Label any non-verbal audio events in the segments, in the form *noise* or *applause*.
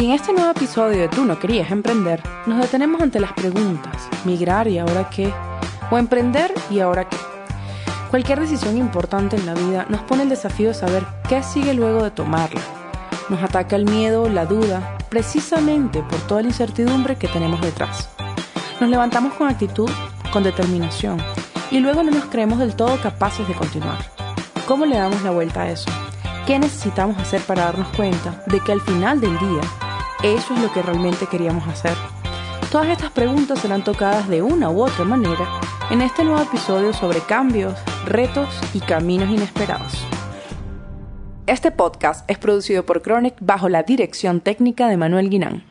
Y en este nuevo episodio de Tú no querías emprender, nos detenemos ante las preguntas, migrar y ahora qué, o emprender y ahora qué. Cualquier decisión importante en la vida nos pone el desafío de saber qué sigue luego de tomarla. Nos ataca el miedo, la duda, precisamente por toda la incertidumbre que tenemos detrás. Nos levantamos con actitud, con determinación, y luego no nos creemos del todo capaces de continuar. ¿Cómo le damos la vuelta a eso? ¿Qué necesitamos hacer para darnos cuenta de que al final del día eso es lo que realmente queríamos hacer? Todas estas preguntas serán tocadas de una u otra manera en este nuevo episodio sobre cambios, retos y caminos inesperados. Este podcast es producido por Chronic bajo la dirección técnica de Manuel Guinán.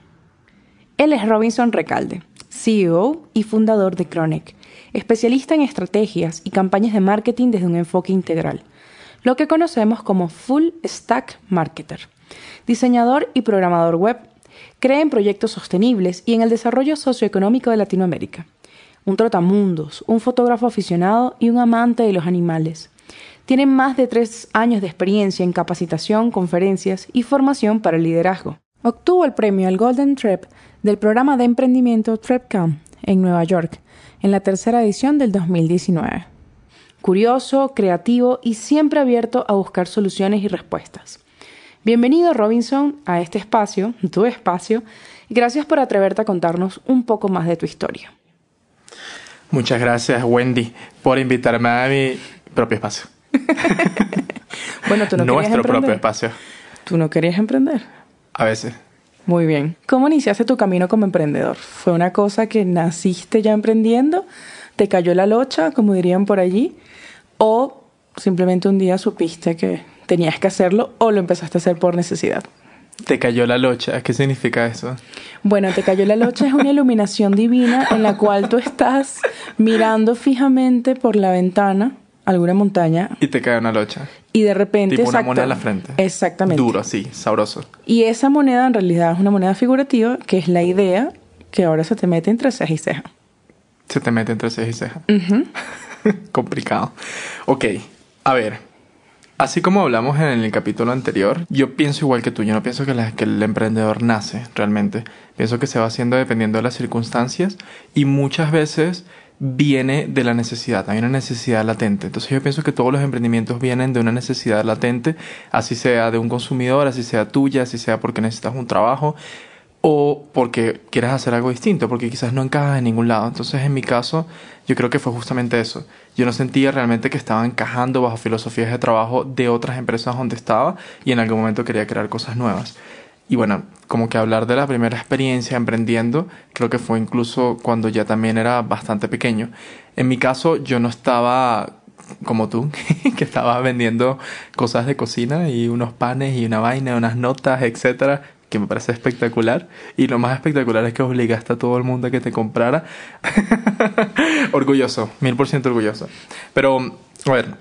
Él es Robinson Recalde, CEO y fundador de Chronic, especialista en estrategias y campañas de marketing desde un enfoque integral, lo que conocemos como Full Stack Marketer. Diseñador y programador web, cree en proyectos sostenibles y en el desarrollo socioeconómico de Latinoamérica. Un trotamundos, un fotógrafo aficionado y un amante de los animales. Tiene más de tres años de experiencia en capacitación, conferencias y formación para el liderazgo. Obtuvo el premio al Golden Trap del programa de emprendimiento TrepCom en Nueva York, en la tercera edición del 2019. Curioso, creativo y siempre abierto a buscar soluciones y respuestas. Bienvenido Robinson a este espacio, tu espacio, y gracias por atreverte a contarnos un poco más de tu historia. Muchas gracias Wendy por invitarme a mi propio espacio. *laughs* bueno, tú no Nuestro propio espacio. ¿Tú no querías emprender? A veces. Muy bien. ¿Cómo iniciaste tu camino como emprendedor? ¿Fue una cosa que naciste ya emprendiendo? ¿Te cayó la locha, como dirían por allí? ¿O simplemente un día supiste que tenías que hacerlo o lo empezaste a hacer por necesidad? Te cayó la locha, ¿qué significa eso? Bueno, te cayó la locha es una iluminación divina en la cual tú estás mirando fijamente por la ventana alguna montaña. Y te cae una locha. Y de repente... Tipo una moneda en la frente. Exactamente. Duro, así, sabroso. Y esa moneda en realidad es una moneda figurativa, que es la idea que ahora se te mete entre ceja y ceja. Se te mete entre ceja y ceja. *laughs* Complicado. Ok, a ver. Así como hablamos en el capítulo anterior, yo pienso igual que tú. Yo no pienso que, el emprendedor nace realmente. Pienso que se va haciendo dependiendo de las circunstancias y muchas veces viene de la necesidad, hay una necesidad latente. Entonces yo pienso que todos los emprendimientos vienen de una necesidad latente, así sea de un consumidor, así sea tuya, así sea porque necesitas un trabajo o porque quieres hacer algo distinto, porque quizás no encajas en ningún lado. Entonces en mi caso yo creo que fue justamente eso. Yo no sentía realmente que estaba encajando bajo filosofías de trabajo de otras empresas donde estaba y en algún momento quería crear cosas nuevas. Y bueno, como que hablar de la primera experiencia emprendiendo, creo que fue incluso cuando ya también era bastante pequeño. En mi caso, yo no estaba como tú, *laughs* que estaba vendiendo cosas de cocina y unos panes y una vaina, unas notas, etcétera, que me parece espectacular. Y lo más espectacular es que obligaste a todo el mundo a que te comprara. *laughs* orgulloso, mil por ciento orgulloso. Pero, a ver,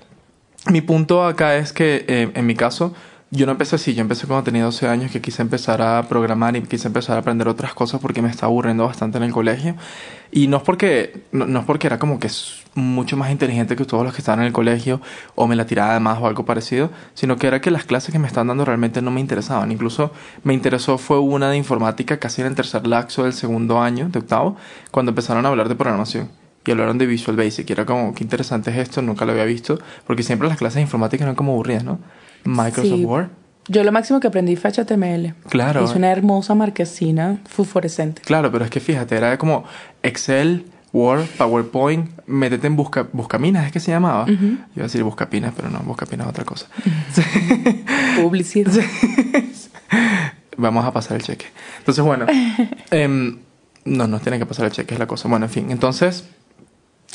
mi punto acá es que eh, en mi caso, yo no empecé así, yo empecé cuando tenía 12 años que quise empezar a programar y quise empezar a aprender otras cosas porque me estaba aburriendo bastante en el colegio. Y no es porque, no, es porque era como que es mucho más inteligente que todos los que estaban en el colegio o me la tiraba de más o algo parecido, sino que era que las clases que me estaban dando realmente no me interesaban. Incluso me interesó fue una de informática casi en el tercer laxo del segundo año, de octavo, cuando empezaron a hablar de programación y hablaron de Visual Basic. Y era como, qué interesante es esto, nunca lo había visto, porque siempre las clases de informática eran como aburridas, ¿no? Microsoft Word. Yo lo máximo que aprendí fue HTML. Claro. Es una hermosa marquesina fosforescente. Claro, pero es que fíjate, era como Excel, Word, PowerPoint, métete en busca, Buscaminas, es que se llamaba. Yo iba a decir Buscapinas, pero no, Buscapinas es otra cosa. *laughs* Publicidad. *laughs* Vamos a pasar el cheque. Entonces, bueno, *laughs* eh, no, nos tiene que pasar el cheque, es la cosa. Bueno, en fin, entonces,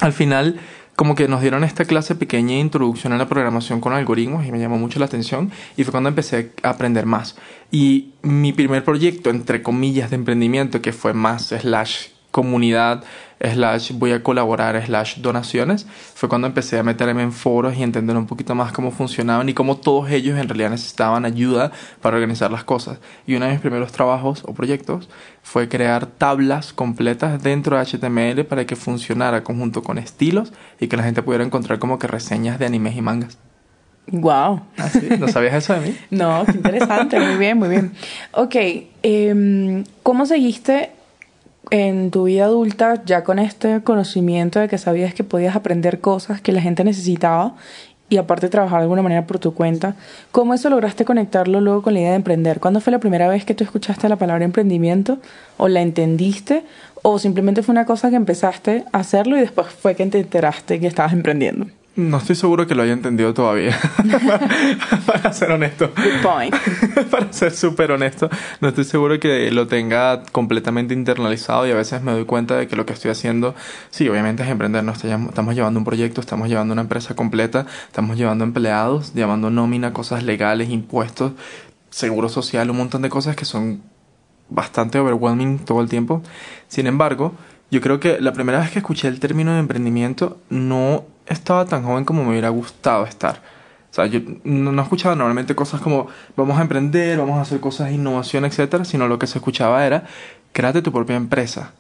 al final como que nos dieron esta clase pequeña de introducción a la programación con algoritmos y me llamó mucho la atención y fue cuando empecé a aprender más. Y mi primer proyecto, entre comillas, de emprendimiento, que fue más slash comunidad, slash voy a colaborar, slash donaciones, fue cuando empecé a meterme en foros y entender un poquito más cómo funcionaban y cómo todos ellos en realidad necesitaban ayuda para organizar las cosas. Y uno de mis primeros trabajos o proyectos fue crear tablas completas dentro de HTML para que funcionara conjunto con estilos y que la gente pudiera encontrar como que reseñas de animes y mangas. Wow. ¿Ah, sí? ¿No sabías eso de mí? *laughs* no, qué interesante, muy bien, muy bien. Ok, em, ¿cómo seguiste en tu vida adulta ya con este conocimiento de que sabías que podías aprender cosas que la gente necesitaba y aparte trabajar de alguna manera por tu cuenta? ¿Cómo eso lograste conectarlo luego con la idea de emprender? ¿Cuándo fue la primera vez que tú escuchaste la palabra emprendimiento o la entendiste o simplemente fue una cosa que empezaste a hacerlo y después fue que te enteraste que estabas emprendiendo? No estoy seguro que lo haya entendido todavía. *laughs* para, ser honesto. Good point. *laughs* para ser súper honesto, no estoy seguro que lo tenga completamente internalizado y a veces me doy cuenta de que lo que estoy haciendo, sí, obviamente es emprender. No estamos llevando un proyecto, estamos llevando una empresa completa, estamos llevando empleados, llevando nómina, cosas legales, impuestos, seguro social, un montón de cosas que son bastante overwhelming todo el tiempo. Sin embargo, yo creo que la primera vez que escuché el término de emprendimiento no estaba tan joven como me hubiera gustado estar. O sea, yo no, escuchaba normalmente cosas como vamos a emprender, vamos a hacer cosas de innovación, etcétera, sino lo que se escuchaba era créate tu propia empresa.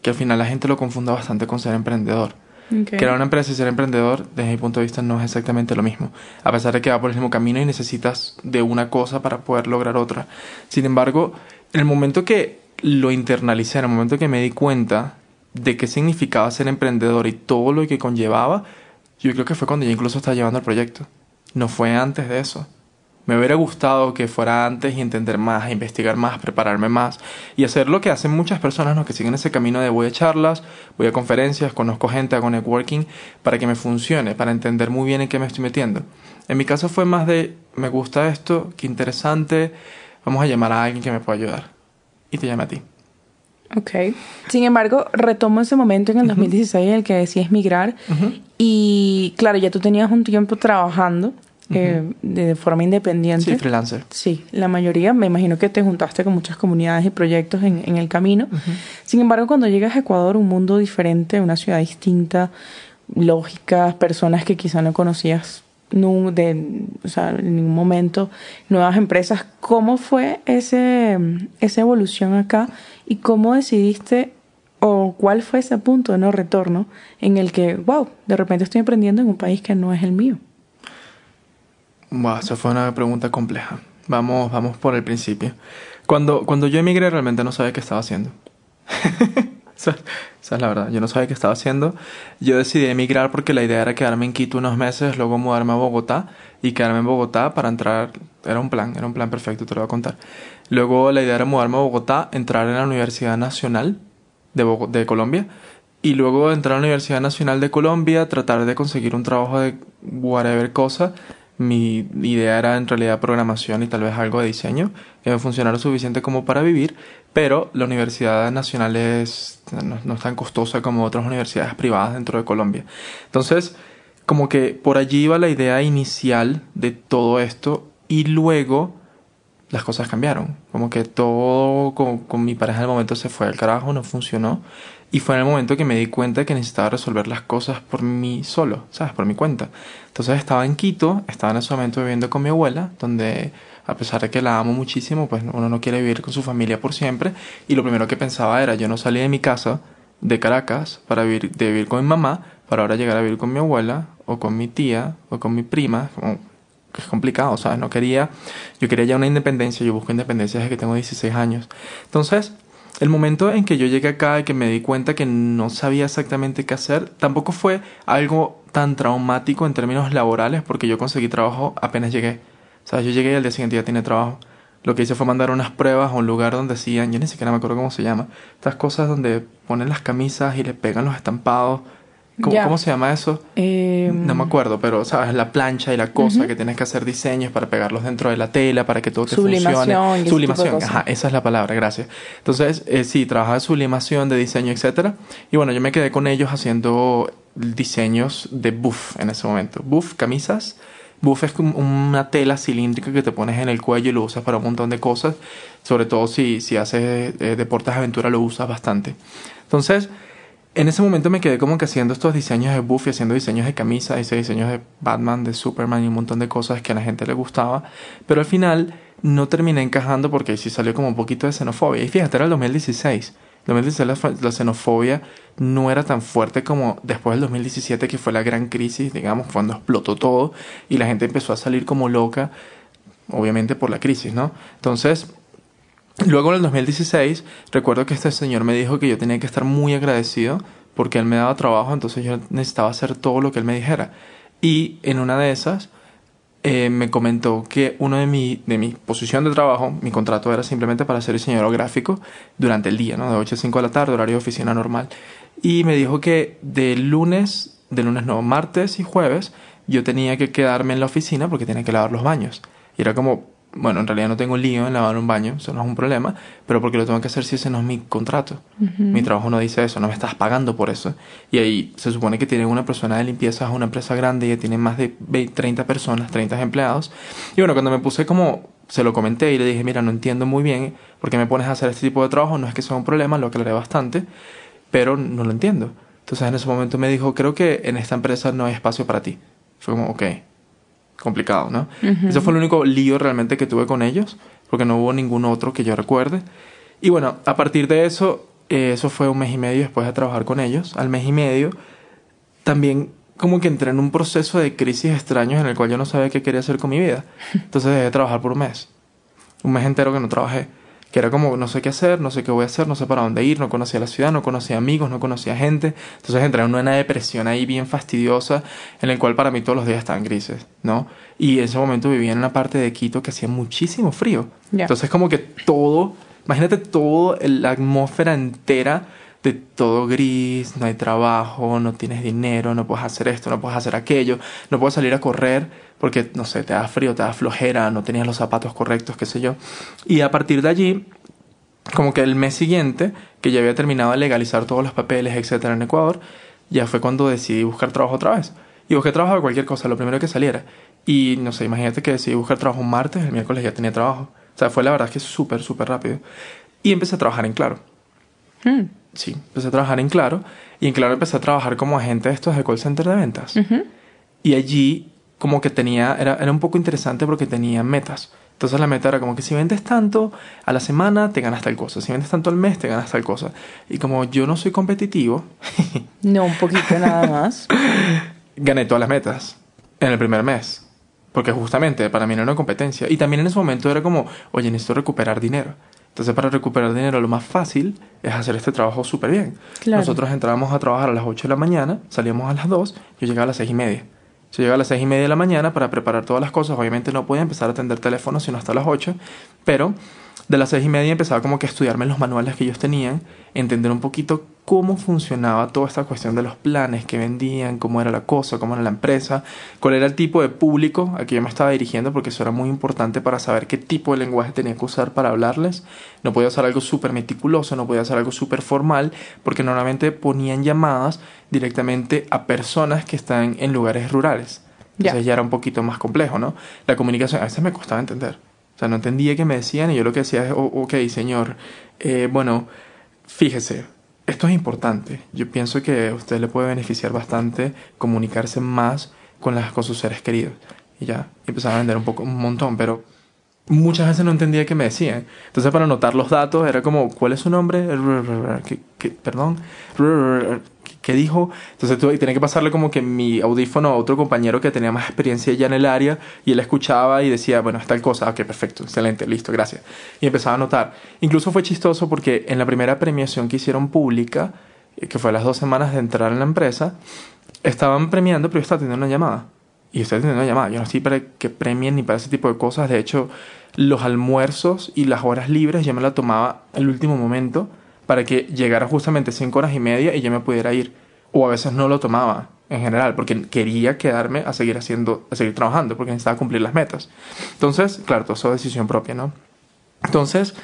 Que al final la gente lo confunda bastante con ser emprendedor. Crear una empresa y ser emprendedor, desde mi punto de vista, no es exactamente lo mismo. A pesar de que va por el mismo camino y necesitas de una cosa para poder lograr otra. Sin embargo, el momento que lo internalicé, en el momento que me di cuenta de qué significaba ser emprendedor y todo lo que conllevaba, yo creo que fue cuando ya incluso estaba llevando el proyecto. No fue antes de eso. Me hubiera gustado que fuera antes y entender más, investigar más, prepararme más y hacer lo que hacen muchas personas ¿no? que siguen ese camino de voy a charlas, voy a conferencias, conozco gente, hago networking para que me funcione, para entender muy bien en qué me estoy metiendo. En mi caso fue más de me gusta esto, qué interesante, vamos a llamar a alguien que me pueda ayudar. Y te llame a ti. Ok. Sin embargo, retomo ese momento en el 2016 en el que decías migrar y claro, ya tú tenías un tiempo trabajando eh, de forma independiente. Sí, freelancer. Sí, la mayoría, me imagino que te juntaste con muchas comunidades y proyectos en, en el camino. Sin embargo, cuando llegas a Ecuador, un mundo diferente, una ciudad distinta, lógicas, personas que quizá no conocías de, o sea, en ningún momento, nuevas empresas. ¿Cómo fue ese, esa evolución acá y cómo decidiste o cuál fue ese punto de no retorno en el que, wow, de repente estoy emprendiendo en un país que no es el mío? Wow, esa fue una pregunta compleja. Vamos, vamos por el principio. Cuando, cuando yo emigré realmente no sabía qué estaba haciendo. *laughs* esa, es la verdad. Yo no sabía qué estaba haciendo. Yo decidí emigrar porque la idea era quedarme en Quito unos meses, luego mudarme a Bogotá y quedarme en Bogotá para entrar. Era un plan, era un plan perfecto, te lo voy a contar. Luego la idea era mudarme a Bogotá, entrar en la Universidad Nacional de, de Colombia y luego entrar a la Universidad Nacional de Colombia, tratar de conseguir un trabajo de whatever cosa mi idea era en realidad programación y tal vez algo de diseño que me funcionara suficiente como para vivir, pero la Universidad Nacional es, no, es tan costosa como otras universidades privadas dentro de Colombia. Entonces, como que por allí iba la idea inicial de todo esto y luego las cosas cambiaron. Como que todo con, con mi pareja en el momento se fue al carajo, no funcionó. Y fue en el momento que me di cuenta que necesitaba resolver las cosas por mí solo, ¿sabes? Por mi cuenta. Entonces estaba en Quito, estaba en ese momento viviendo con mi abuela, donde a pesar de que la amo muchísimo, pues uno no quiere vivir con su familia por siempre. Y lo primero que pensaba era, yo no salí de mi casa de Caracas para vivir, de vivir con mi mamá, para ahora llegar a vivir con mi abuela, o con mi tía, o con mi prima. es complicado, ¿sabes? No quería, yo quería ya una independencia, yo busco independencia desde que tengo 16 años. Entonces, el momento en que yo llegué acá y que me di cuenta que no sabía exactamente qué hacer, tampoco fue algo tan traumático en términos laborales, porque yo conseguí trabajo apenas llegué. O sea, yo llegué y al día siguiente ya tenía trabajo. Lo que hice fue mandar unas pruebas a un lugar donde hacían, yo ni siquiera me acuerdo cómo se llama, estas cosas donde ponen las camisas y le pegan los estampados ¿Cómo, se llama eso? Em, no me acuerdo, pero sabes, la plancha y la cosa que tienes que hacer diseños para pegarlos dentro de la tela para que todo te funcione. Sublimación. Ajá, esa es la palabra, gracias. Entonces, eh, sí, trabajaba de sublimación, de diseño, etcétera. Y bueno, yo me quedé con ellos haciendo diseños de buff en ese momento. Buff, camisas. Buff es como una tela cilíndrica que te pones en el cuello y lo usas para un montón de cosas. Sobre todo si, si haces eh, deportes de aventura lo usas bastante. Entonces, en ese momento me quedé como que haciendo estos diseños de Buffy, haciendo diseños de camisa, hice diseños de Batman, de Superman y un montón de cosas que a la gente le gustaba. Pero al final no terminé encajando porque sí salió como un poquito de xenofobia. Y fíjate, era el 2016. 2016 la, xenofobia no era tan fuerte como después del 2017, que fue la gran crisis, digamos, cuando explotó todo y la gente empezó a salir como loca, obviamente por la crisis, ¿no? Entonces, luego en el 2016, recuerdo que este señor me dijo que yo tenía que estar muy agradecido porque él me daba trabajo, entonces yo necesitaba hacer todo lo que él me dijera. Y en una de esas, eh, me comentó que uno de mi, de mi posición de trabajo, mi contrato era simplemente para ser diseñador gráfico durante el día, ¿no? De 8 a 5 de la tarde, horario de oficina normal. Y me dijo que de lunes, de lunes no, martes y jueves, yo tenía que quedarme en la oficina porque tenía que lavar los baños. Y era como, bueno, en realidad no tengo lío en lavar un baño, eso no es un problema, pero porque lo tengo que hacer si ese no es mi contrato. Mi trabajo no dice eso, no me estás pagando por eso. Y ahí se supone que tienen una persona de limpieza, es una empresa grande y tiene más de 20, 30 personas, 30 empleados. Y bueno, cuando me puse como, se lo comenté y le dije, mira, no entiendo muy bien por qué me pones a hacer este tipo de trabajo, no es que sea un problema, lo aclaré bastante, pero no lo entiendo. Entonces en ese momento me dijo, creo que en esta empresa no hay espacio para ti. Fue como, ok, complicado, ¿no? Ese fue el único lío realmente que tuve con ellos, porque no hubo ningún otro que yo recuerde. Y bueno, a partir de eso, eh, eso fue un mes y medio después de trabajar con ellos. Al mes y medio, también como que entré en un proceso de crisis extraños en el cual yo no sabía qué quería hacer con mi vida. *laughs* Entonces dejé de trabajar por un mes. Un mes entero que no trabajé que era como no sé qué hacer, no sé qué voy a hacer, no sé para dónde ir, no conocía la ciudad, no conocía amigos, no conocía gente. Entonces entré en una depresión ahí bien fastidiosa en el cual para mí todos los días estaban grises, ¿no? Y en ese momento vivía en una parte de Quito que hacía muchísimo frío. Entonces como que todo, imagínate todo, la atmósfera entera de todo gris, no hay trabajo, no tienes dinero, no puedes hacer esto, no puedes hacer aquello, no puedes salir a correr porque, no sé, te da frío, te da flojera, no tenías los zapatos correctos, qué sé yo. Y a partir de allí, como que el mes siguiente, que ya había terminado de legalizar todos los papeles, etcétera, en Ecuador, ya fue cuando decidí buscar trabajo otra vez. Y busqué trabajo de cualquier cosa, lo primero que saliera. Y no sé, imagínate que decidí buscar trabajo un martes, el miércoles ya tenía trabajo. O sea, fue la verdad que súper, súper rápido. Y empecé a trabajar en Claro. Hmm. Sí, empecé a trabajar en Claro. Y en Claro empecé a trabajar como agente de estos de call center de ventas. Y allí como que tenía, era, era un poco interesante porque tenía metas. Entonces la meta era como que si vendes tanto a la semana, te ganas tal cosa. Si vendes tanto al mes, te ganas tal cosa. Y como yo no soy competitivo... *laughs* no, un poquito nada más. *laughs* gané todas las metas en el primer mes. Porque justamente para mí no era una competencia. Y también en ese momento era como, oye, necesito recuperar dinero. Entonces para recuperar dinero lo más fácil es hacer este trabajo súper bien. Nosotros entrábamos a trabajar a las 8 de la mañana, salíamos a las 2, yo llegaba a las 6 y media. Se llega a las seis y media de la mañana para preparar todas las cosas. Obviamente no podía empezar a atender teléfono sino hasta las 8, pero de las seis y media empezaba como que a estudiarme los manuales que ellos tenían, entender un poquito cómo funcionaba toda esta cuestión de los planes que vendían, cómo era la cosa, cómo era la empresa, cuál era el tipo de público a que yo me estaba dirigiendo, porque eso era muy importante para saber qué tipo de lenguaje tenía que usar para hablarles. No podía hacer algo súper meticuloso, no podía hacer algo súper formal, porque normalmente ponían llamadas directamente a personas que están en lugares rurales. Entonces ya era un poquito más complejo, ¿no? La comunicación a veces me costaba entender. O sea, no entendía qué me decían y yo lo que decía es, oh, ok, señor, eh, bueno, fíjese, esto es importante. Yo pienso que a usted le puede beneficiar bastante comunicarse más con, las, con sus seres queridos. Y ya, empezaba a vender un poco, un montón, pero muchas veces no entendía qué me decían. Entonces, para anotar los datos, era como, ¿cuál es su nombre? ¿Qué, qué, perdón ¿qué dijo? Entonces tuve, tenía que pasarle como que mi audífono a otro compañero que tenía más experiencia ya en el área y él escuchaba y decía, bueno, es tal cosa, ok, perfecto, excelente, listo, gracias. Y empezaba a notar. Incluso fue chistoso porque en la primera premiación que hicieron pública, eh, que fue a las dos semanas de entrar en la empresa, estaban premiando, pero yo estaba teniendo una llamada. Y estoy teniendo una llamada. Yo no estoy para que premien ni para ese tipo de cosas. De hecho, los almuerzos y las horas libres yo me la tomaba al último momento para que llegara justamente cinco horas y media y yo me pudiera ir. O a veces no lo tomaba en general, porque quería quedarme a seguir haciendo, a seguir trabajando, porque necesitaba cumplir las metas. Entonces, claro, todo eso es decisión propia, ¿no? Entonces,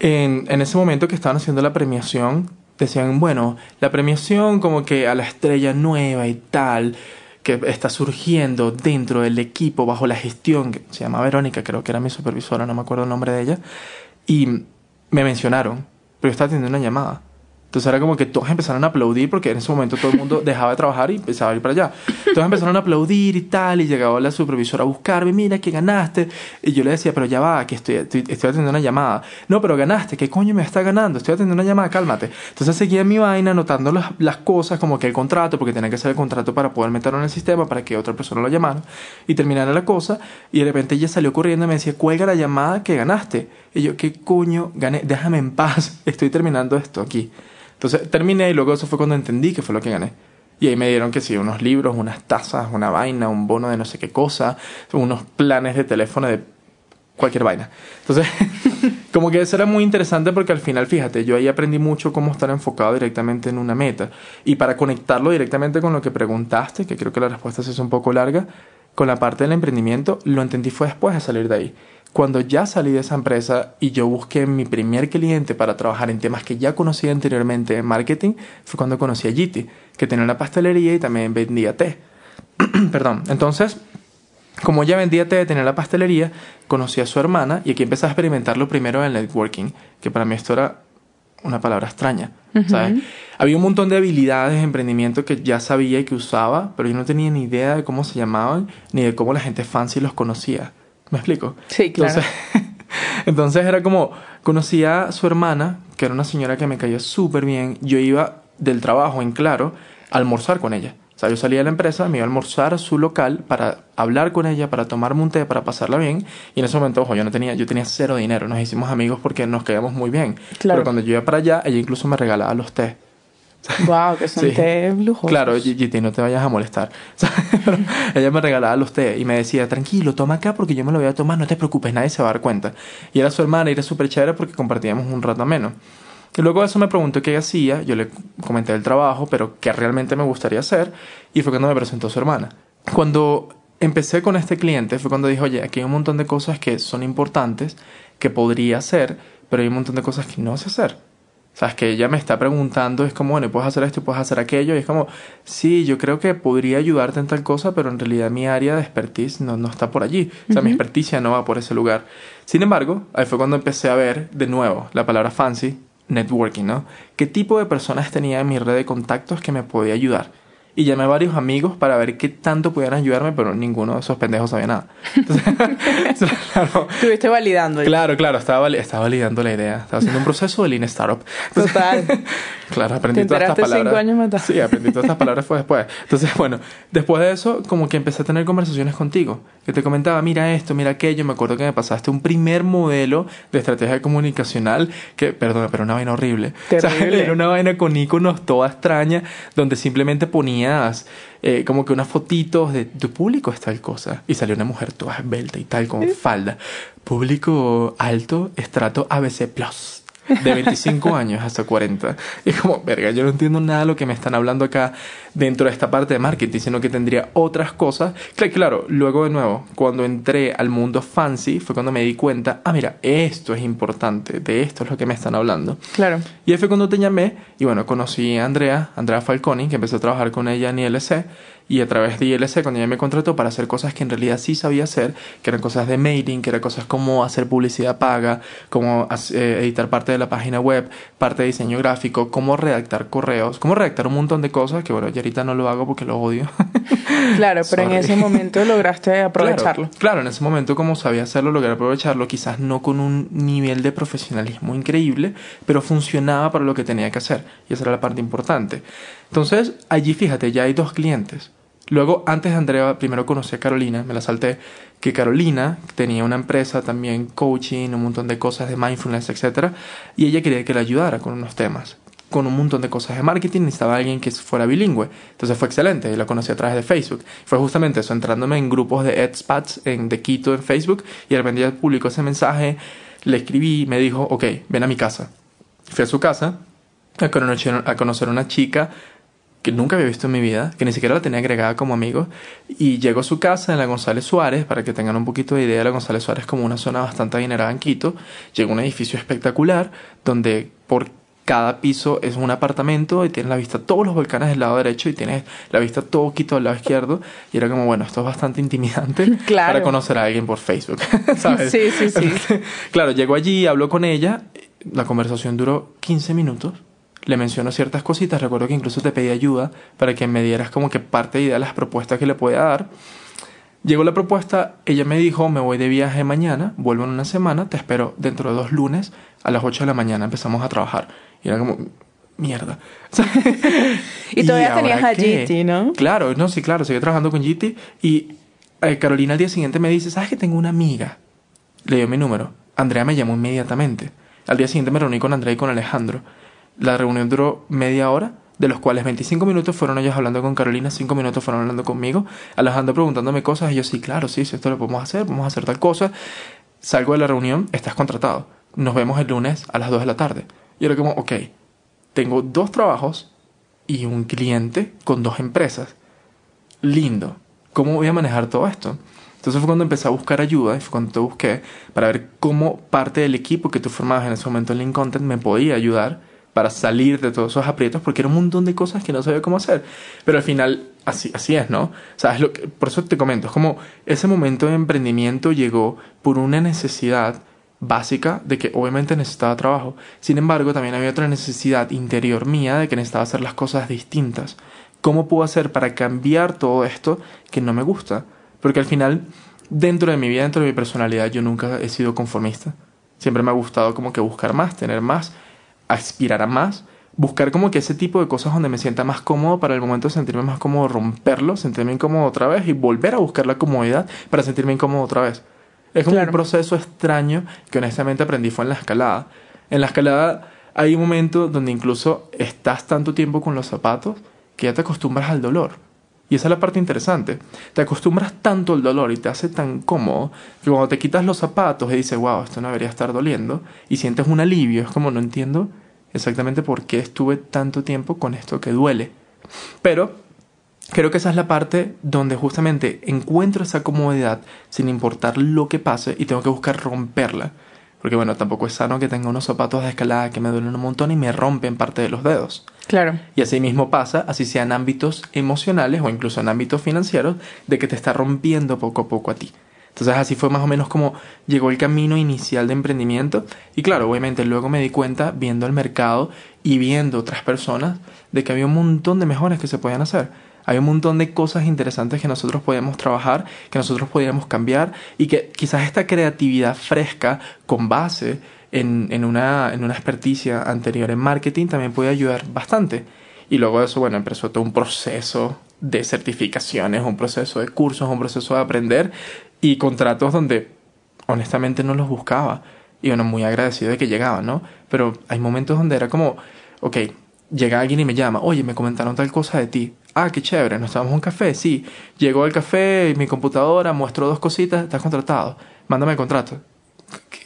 en, en ese momento que estaban haciendo la premiación, decían, bueno, la premiación como que a la estrella nueva y tal, que está surgiendo dentro del equipo bajo la gestión, que se llama Verónica, creo que era mi supervisora, no me acuerdo el nombre de ella, y me mencionaron pero yo estaba teniendo una llamada. Entonces era como que todos empezaron a aplaudir porque en ese momento todo el mundo *laughs* dejaba de trabajar y empezaba a ir para allá. Todos empezaron a aplaudir y tal y llegaba la supervisora a buscarme, mira que ganaste. Y yo le decía, pero ya va, que estoy, estoy, estoy atendiendo una llamada. No, pero ganaste, ¿qué coño me está ganando? Estoy atendiendo una llamada, cálmate. Entonces seguía mi vaina anotando las, las cosas como que el contrato, porque tenía que hacer el contrato para poder meterlo en el sistema para que otra persona lo llamara y terminara la cosa. Y de repente ella salió corriendo y me decía, cuelga la llamada que ganaste. Y yo, ¿qué coño gané? Déjame en paz, *laughs* estoy terminando esto aquí. Entonces terminé y luego eso fue cuando entendí que fue lo que gané. Y ahí me dieron que sí, unos libros, unas tazas, una vaina, un bono de no sé qué cosa, unos planes de teléfono de cualquier vaina. Entonces, *laughs* como que eso era muy interesante porque al final, fíjate, yo ahí aprendí mucho cómo estar enfocado directamente en una meta. Y para conectarlo directamente con lo que preguntaste, que creo que la respuesta hizo un poco larga, con la parte del emprendimiento, lo entendí fue después de salir de ahí. Cuando ya salí de esa empresa y yo busqué mi primer cliente para trabajar en temas que ya conocía anteriormente en marketing, fue cuando conocí a Giti, que tenía una pastelería y también vendía té. *clears throat* Perdón. Entonces, como ella vendía té, tenía la pastelería, conocí a su hermana y aquí empecé a experimentarlo primero en el networking, que para mí esto era una palabra extraña. ¿sabes? Había un montón de habilidades de emprendimiento que ya sabía y que usaba, pero yo no tenía ni idea de cómo se llamaban ni de cómo la gente fancy los conocía. ¿Me explico? Sí, claro. Entonces, *laughs* entonces era como, conocía a su hermana, que era una señora que me caía súper bien. Yo iba del trabajo en claro a almorzar con ella. O sea, yo salía de la empresa, me iba a almorzar a su local para hablar con ella, para tomarme un té, para pasarla bien. Y en ese momento, ojo, yo no tenía, yo tenía cero dinero. Nos hicimos amigos porque nos caíamos muy bien. Claro. Pero cuando yo iba para allá, ella incluso me regalaba los té. *laughs* Wow, que son Sí. té lujosos. Claro, Giti, no te vayas a molestar. *laughs* Pero ella me regalaba los té y me decía, tranquilo, toma acá porque yo me lo voy a tomar, no te preocupes, nadie se va a dar cuenta. Y era su hermana y era súper chévere porque compartíamos un rato menos. Y luego de eso me preguntó qué hacía, yo le comenté el trabajo, pero qué realmente me gustaría hacer, y fue cuando me presentó su hermana. Cuando empecé con este cliente fue cuando dije, oye, aquí hay un montón de cosas que son importantes, que podría hacer, pero hay un montón de cosas que no sé hacer. Sabes que ella me está preguntando, es como, bueno, puedes hacer esto, puedes hacer aquello, y es como, sí, yo creo que podría ayudarte en tal cosa, pero en realidad mi área de expertise no, no está por allí. O sea, mi experticia no va por ese lugar. Sin embargo, ahí fue cuando empecé a ver de nuevo la palabra fancy, networking, ¿no? ¿Qué tipo de personas tenía en mi red de contactos que me podía ayudar? Y llamé a varios amigos para ver qué tanto pudieran ayudarme, pero ninguno de esos pendejos sabía nada. Entonces, *laughs* *laughs* claro, Estuviste validando. Claro, claro, estaba, estaba validando la idea. Estaba haciendo un proceso de Lean Startup. Total. *laughs* Claro, aprendí Te todas estas palabras. cinco años más tarde. Sí, aprendí todas estas palabras fue después. Entonces, bueno, después de eso, como que empecé a tener conversaciones contigo. Que te comentaba, mira esto, mira aquello. Me acuerdo que me pasaste un primer modelo de estrategia comunicacional que, perdona, pero una vaina horrible. O sea, Terrible. era una vaina con iconos toda extraña, donde simplemente ponías eh, como que unas fotitos de tu público es tal cosa. Y salió una mujer toda esbelta y tal, con falda. Público alto, estrato ABC Plus. De 25 años hasta 40. Y es como, verga, yo no entiendo nada de lo que me están hablando acá dentro de esta parte de marketing, sino que tendría otras cosas. Claro, claro, luego de nuevo, cuando entré al mundo fancy, fue cuando me di cuenta, ah, mira, esto es importante, de esto es lo que me están hablando. Claro. Y ahí fue cuando te llamé y bueno, conocí a Andrea, Andrea Falconi, que empecé a trabajar con ella en ILC y a través de ILC cuando ella me contrató para hacer cosas que en realidad sí sabía hacer, que eran cosas de mailing, que eran cosas como hacer publicidad paga, como eh, editar parte de la página web, parte de diseño gráfico, cómo redactar correos, cómo redactar un montón de cosas que bueno, yo ahorita no lo hago porque lo odio. *laughs* Claro, pero en ese momento lograste aprovecharlo. Claro, claro, en ese momento como sabía hacerlo, logré aprovecharlo, quizás no con un nivel de profesionalismo increíble, pero funcionaba para lo que tenía que hacer. Y esa era la parte importante. Entonces, allí fíjate, ya hay dos clientes. Luego, antes de Andrea, primero conocí a Carolina, me la salté, que Carolina tenía una empresa también, coaching, un montón de cosas de mindfulness, etc. Y ella quería que la ayudara con unos temas con un montón de cosas de marketing, necesitaba alguien que fuera bilingüe. Entonces fue excelente la conocí a través de Facebook. Fue justamente eso, entrándome en grupos de expats en, de Quito en Facebook y de repente ella publicó ese mensaje, le escribí, me dijo, ok, ven a mi casa. Fui a su casa a conocer, a una chica que nunca había visto en mi vida, que ni siquiera la tenía agregada como amigo, y llego a su casa en la González Suárez, para que tengan un poquito de idea, la González Suárez es como una zona bastante adinerada en Quito, llega a un edificio espectacular, donde por cada piso es un apartamento y tienes la vista a todos los volcanes del lado derecho y tienes la vista a todo Quito del lado izquierdo, y era como, bueno, esto es bastante intimidante *laughs* Claro. para conocer a alguien por Facebook, *laughs* ¿sabes? Sí, sí, sí. *laughs* claro, llego allí, hablo con ella, la conversación duró 15 minutos. Le menciono ciertas cositas, recuerdo que incluso te pedí ayuda para que me dieras como que parte de las propuestas que le podía dar. Llegó la propuesta, ella me dijo, me voy de viaje mañana, vuelvo en una semana, te espero dentro de dos lunes a las 8 de la mañana, empezamos a trabajar. Y era como, mierda. *laughs* y todavía tenías a GT, ¿no? Claro, no, sí, claro, seguí trabajando con GT y eh, Carolina al día siguiente me dice, ¿sabes que tengo una amiga? Le dio mi número. Andrea me llamó inmediatamente. Al día siguiente me reuní con Andrea y con Alejandro. La reunión duró media hora, de los cuales 25 minutos fueron ellos hablando con Carolina, 5 minutos fueron hablando conmigo, Alejandro preguntándome cosas y yo sí, claro, sí, sí, esto lo podemos hacer, a hacer tal cosa. Salgo de la reunión, estás contratado. Nos vemos el lunes a las 2 de la tarde. Y era como, ok, tengo dos trabajos y un cliente con dos empresas. Lindo. ¿Cómo voy a manejar todo esto? Entonces fue cuando empecé a buscar ayuda y fue cuando te busqué para ver cómo parte del equipo que tú formabas en ese momento en Link Content me podía ayudar para salir de todos esos aprietos porque era un montón de cosas que no sabía cómo hacer. Pero al final así, así es, ¿no? O lo que, por eso te comento, es como ese momento de emprendimiento llegó por una necesidad básica de que obviamente necesitaba trabajo. Sin embargo, también había otra necesidad interior mía de que necesitaba hacer las cosas distintas. ¿Cómo puedo hacer para cambiar todo esto que no me gusta? Porque al final, dentro de mi vida, dentro de mi personalidad, yo nunca he sido conformista. Siempre me ha gustado como que buscar más, tener más, aspirar a más, buscar como que ese tipo de cosas donde me sienta más cómodo para el momento de sentirme más cómodo, romperlo, sentirme incómodo otra vez y volver a buscar la comodidad para sentirme incómodo otra vez. Es como un proceso extraño que honestamente aprendí fue en la escalada. En la escalada hay un momento donde incluso estás tanto tiempo con los zapatos que ya te acostumbras al dolor. Y esa es la parte interesante. Te acostumbras tanto al dolor y te hace tan cómodo que cuando te quitas los zapatos y dices, wow, esto no debería estar doliendo, y sientes un alivio, es como no entiendo exactamente por qué estuve tanto tiempo con esto que duele. Pero creo que esa es la parte donde justamente encuentro esa comodidad sin importar lo que pase y tengo que buscar romperla. Porque bueno, tampoco es sano que tenga unos zapatos de escalada que me duelen un montón y me rompen parte de los dedos. Claro. Y así mismo pasa, así sea en ámbitos emocionales o incluso en ámbitos financieros, de que te está rompiendo poco a poco a ti. Entonces así fue más o menos como llegó el camino inicial de emprendimiento. Y claro, obviamente luego me di cuenta, viendo el mercado y viendo otras personas, de que había un montón de mejoras que se podían hacer hay un montón de cosas interesantes que nosotros podíamos trabajar, que nosotros podíamos cambiar y que quizás esta creatividad fresca con base en, en, una, en una experticia anterior en marketing también puede ayudar bastante. Y luego de eso, bueno, empezó todo un proceso de certificaciones, un proceso de cursos, un proceso de aprender y contratos donde honestamente no los buscaba. Y bueno, muy agradecido de que llegaban, ¿no? Pero hay momentos donde era como, ok, llega alguien y me llama, oye, me comentaron tal cosa de ti. Ah, qué chévere, nos tomamos un café, sí. Llegó el café mi computadora, muestro dos cositas, estás contratado. Mándame el contrato.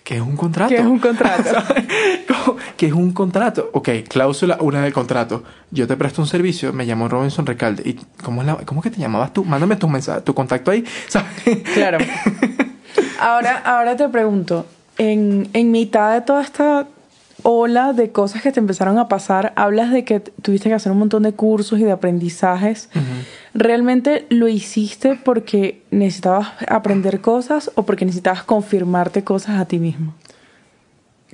¿Qué, es un contrato? ¿Qué es un contrato? *laughs* ¿Qué es un contrato? Ok, cláusula una del contrato. Yo te presto un servicio, me llamo Robinson Recalde. ¿Y cómo es, la, cómo que te llamabas tú? Mándame tu mensaje, tu contacto ahí. *laughs* Claro. *laughs* Ahora, ahora te pregunto, en, en mitad de toda esta ola de cosas que te empezaron a pasar, hablas de que tuviste que hacer un montón de cursos y de aprendizajes. ¿Realmente lo hiciste porque necesitabas aprender cosas o porque necesitabas confirmarte cosas a ti mismo?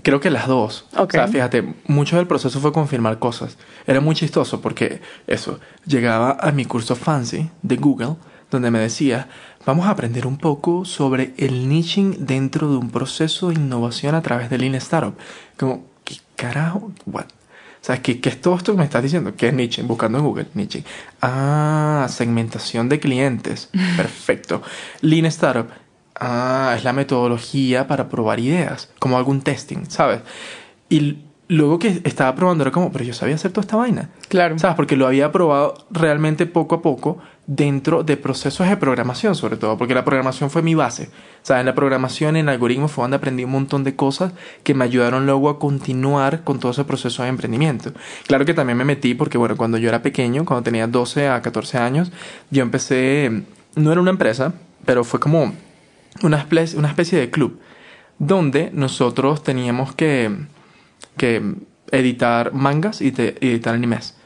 Creo que las dos. O sea, fíjate, mucho del proceso fue confirmar cosas. Era muy chistoso porque eso, llegaba a mi curso fancy de Google, donde me decía, vamos a aprender un poco sobre el niching dentro de un proceso de innovación a través de Lean Startup. Como, ¿qué carajo? What? O sea, ¿qué, ¿qué, es todo esto que me estás diciendo? ¿Qué es niche? Buscando en Google, niche. Ah, segmentación de clientes. *laughs* Perfecto. Lean Startup. Ah, es la metodología para probar ideas, como algún testing, ¿sabes? Y luego que estaba probando era como, pero yo sabía hacer toda esta vaina. Claro. ¿Sabes? Porque lo había probado realmente poco a poco dentro de procesos de programación, sobre todo, porque la programación fue mi base. O sea, en la programación, en algoritmos, fue donde aprendí un montón de cosas que me ayudaron luego a continuar con todo ese proceso de emprendimiento. Claro que también me metí porque, bueno, cuando yo era pequeño, cuando tenía 12 a 14 años, yo empecé, no era una empresa, pero fue como una especie, de club, donde nosotros teníamos que, que editar mangas y editar animes.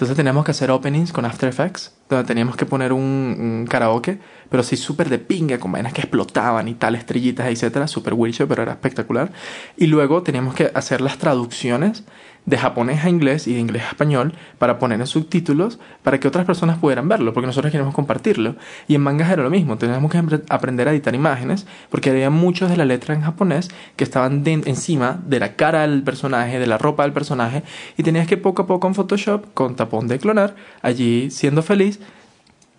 Entonces teníamos que hacer openings con After Effects donde teníamos que poner un, karaoke, pero sí súper de pinga, con vainas que explotaban y tal, estrellitas, etcétera, súper Wilshire, pero era espectacular. Y luego teníamos que hacer las traducciones de japonés a inglés y de inglés a español para poner en subtítulos para que otras personas pudieran verlo, porque nosotros queríamos compartirlo. Y en mangas era lo mismo, teníamos que aprender a editar imágenes, porque había muchos de la letra en japonés que estaban encima de la cara del personaje, de la ropa del personaje, y tenías que poco a poco en Photoshop, con tapón de clonar, allí siendo feliz,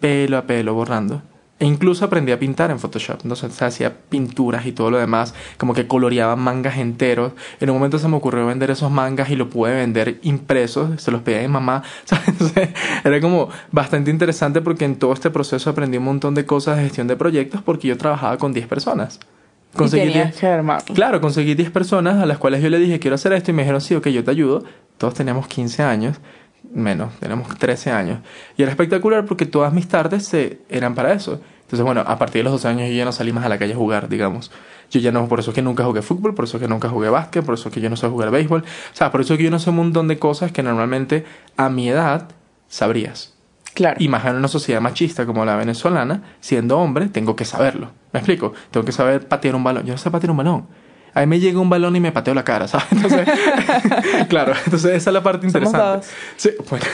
pelo a pelo borrando. E incluso aprendí a pintar en Photoshop. Entonces se hacía pinturas y todo lo demás. Como que coloreaba mangas enteros. En un momento se me ocurrió vender esos mangas y lo pude vender impresos. Se los pedí a mi mamá. *laughs* Entonces era como bastante interesante porque en todo este proceso aprendí un montón de cosas de gestión de proyectos porque yo trabajaba con 10 personas. Conseguí y 10, que Claro, conseguí 10 personas a las cuales yo le dije quiero hacer esto y me dijeron sí, ok, yo te ayudo. Todos teníamos 15 años menos, tenemos 13 años. Y era espectacular porque todas mis tardes se, eran para eso. Entonces, bueno, a partir de los 12 años yo ya no salí más a la calle a jugar, digamos. Yo ya no, por eso es que nunca jugué fútbol, por eso es que nunca jugué básquet, por eso es que yo no sé jugar béisbol. O sea, por eso es que yo no sé un montón de cosas que normalmente a mi edad sabrías. Claro. Y más en una sociedad machista como la venezolana, siendo hombre, tengo que saberlo. ¿Me explico? Tengo que saber patear un balón. Yo no sé patear un balón. A mí me llega un balón y me pateo la cara, ¿sabes? Entonces, *laughs* claro, entonces esa es la parte interesante. Sí, *laughs* bueno.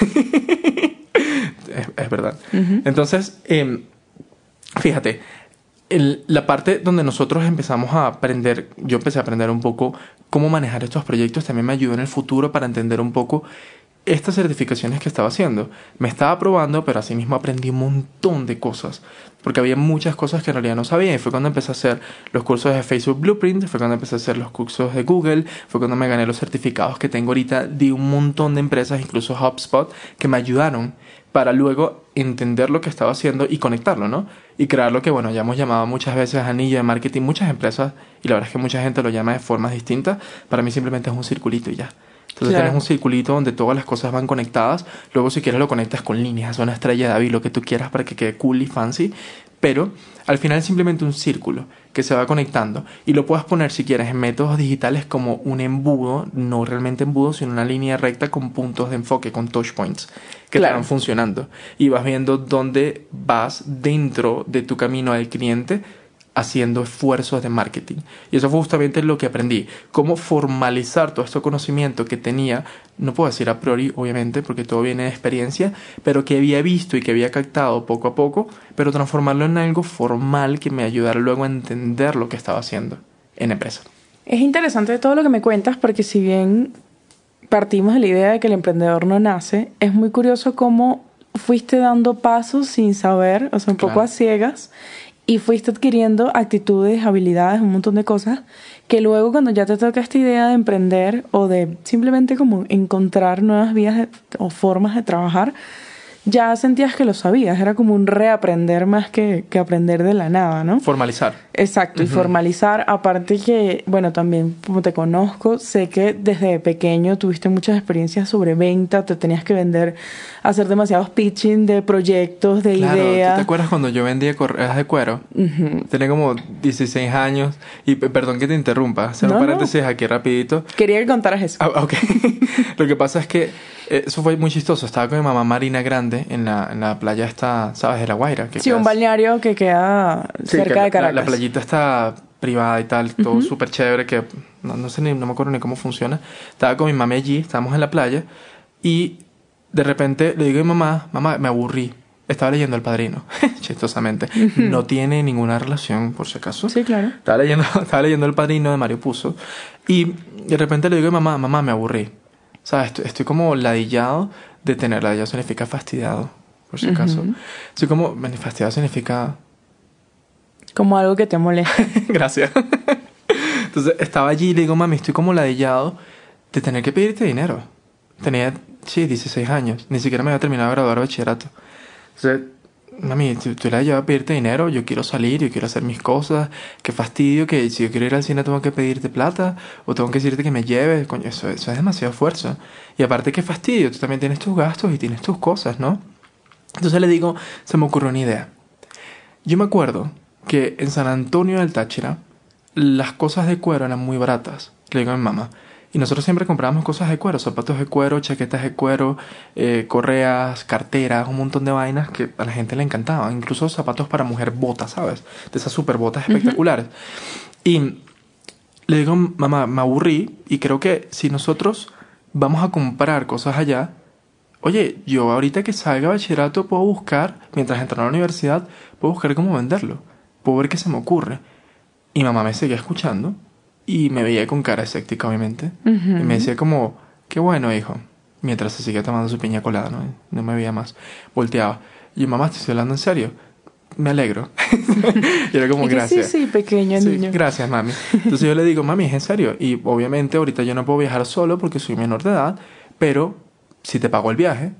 es, verdad. Entonces, eh, Fíjate, la parte donde nosotros empezamos a aprender, yo empecé a aprender un poco cómo manejar estos proyectos, también me ayudó en el futuro para entender un poco estas certificaciones que estaba haciendo. Me estaba probando, pero asimismo aprendí un montón de cosas, porque había muchas cosas que en realidad no sabía. Y fue cuando empecé a hacer los cursos de Facebook Blueprint, fue cuando empecé a hacer los cursos de Google, fue cuando me gané los certificados que tengo ahorita de un montón de empresas, incluso HubSpot, que me ayudaron para luego entender lo que estaba haciendo y conectarlo, ¿no? Y crear lo que, bueno, ya hemos llamado muchas veces anillo de marketing, muchas empresas, y la verdad es que mucha gente lo llama de formas distintas, para mí simplemente es un circulito y ya. Entonces tienes un circulito donde todas las cosas van conectadas, luego si quieres lo conectas con líneas, una estrella de David, lo que tú quieras para que quede cool y fancy, pero al final es simplemente un círculo que se va conectando y lo puedes poner si quieres en métodos digitales como un embudo, no realmente embudo, sino una línea recta con puntos de enfoque, con touch points que te van funcionando. Y vas viendo dónde vas dentro de tu camino al cliente haciendo esfuerzos de marketing. Y eso fue justamente lo que aprendí, cómo formalizar todo este conocimiento que tenía, no puedo decir a priori, obviamente, porque todo viene de experiencia, pero que había visto y que había captado poco a poco, pero transformarlo en algo formal que me ayudara luego a entender lo que estaba haciendo en empresa. Es interesante todo lo que me cuentas porque si bien partimos de la idea de que el emprendedor no nace, es muy curioso cómo fuiste dando pasos sin saber, o sea, un poco a ciegas, y fuiste adquiriendo actitudes, habilidades, un montón de cosas que luego cuando ya te toca esta idea de emprender o de simplemente como encontrar nuevas vías o formas de trabajar, ya sentías que lo sabías, era como un reaprender más que, que aprender de la nada, ¿no? Formalizar. Exacto, y formalizar, aparte que, bueno, también como te conozco, sé que desde pequeño tuviste muchas experiencias sobre venta, te tenías que vender, hacer demasiados pitching de proyectos, de claro, ideas. ¿Te acuerdas cuando yo vendía correas de cuero? Tenía como 16 años, y perdón que te interrumpa, hacer un paréntesis aquí rapidito. Quería que contaras eso. Ah, ok. *laughs* Lo que pasa es que eso fue muy chistoso. Estaba con mi mamá Marina Grande en la, en la playa esta, ¿sabes? De La Guaira. Que sí, un balneario que queda cerca de Caracas. La, playita está privada y tal, todo súper chévere, que no, sé ni, no me acuerdo ni cómo funciona. Estaba con mi mamá allí, estábamos en la playa, y de repente le digo a mi mamá, mamá, me aburrí. Estaba leyendo El Padrino, *laughs* chistosamente. No tiene ninguna relación, por si acaso. Sí, claro. Estaba leyendo, *laughs* estaba leyendo El Padrino de Mario Puzo. Y de repente le digo a mi mamá, mamá, me aburrí. ¿Sabes? Estoy, estoy como ladillado de tener. Ladillado significa fastidiado, por si acaso. Estoy como. Fastidiado significa. Como algo que te molesta. *laughs* Gracias. Entonces estaba allí y le digo, mami, estoy como ladillado de tener que pedirte dinero. Tenía, sí, 16 años. Ni siquiera me había terminado de graduar bachillerato. Entonces mami, tú, tú le a pedirte dinero, yo quiero salir, yo quiero hacer mis cosas, qué fastidio que si yo quiero ir al cine tengo que pedirte plata o tengo que decirte que me lleves, coño, eso, eso es demasiado esfuerzo. Y aparte qué fastidio, tú también tienes tus gastos y tienes tus cosas, ¿no? Entonces le digo, se me ocurrió una idea. Yo me acuerdo que en San Antonio del Táchira las cosas de cuero eran muy baratas. Le digo a mi mamá, Y nosotros siempre comprábamos cosas de cuero, zapatos de cuero, chaquetas de cuero, eh, correas, carteras, un montón de vainas que a la gente le encantaban. Incluso zapatos para mujer, botas, ¿sabes? De esas super botas espectaculares. Y le digo, mamá, me aburrí y creo que si nosotros vamos a comprar cosas allá, oye, yo ahorita que salga bachillerato puedo buscar, mientras entro a la universidad, puedo buscar cómo venderlo. Puedo ver qué se me ocurre. Y mamá me seguía escuchando y me veía con cara escéptica, obviamente. Y me decía como, qué bueno, hijo. Mientras se seguía tomando su piña colada, ¿no? No me veía más. Volteaba. Y yo, mamá, ¿te estoy hablando en serio? Me alegro. *laughs* y era como, gracias. Sí, sí, pequeño niño. Gracias, mami. Entonces yo le digo, mami, es en serio. Y obviamente ahorita yo no puedo viajar solo porque soy menor de edad, pero si te pago el viaje,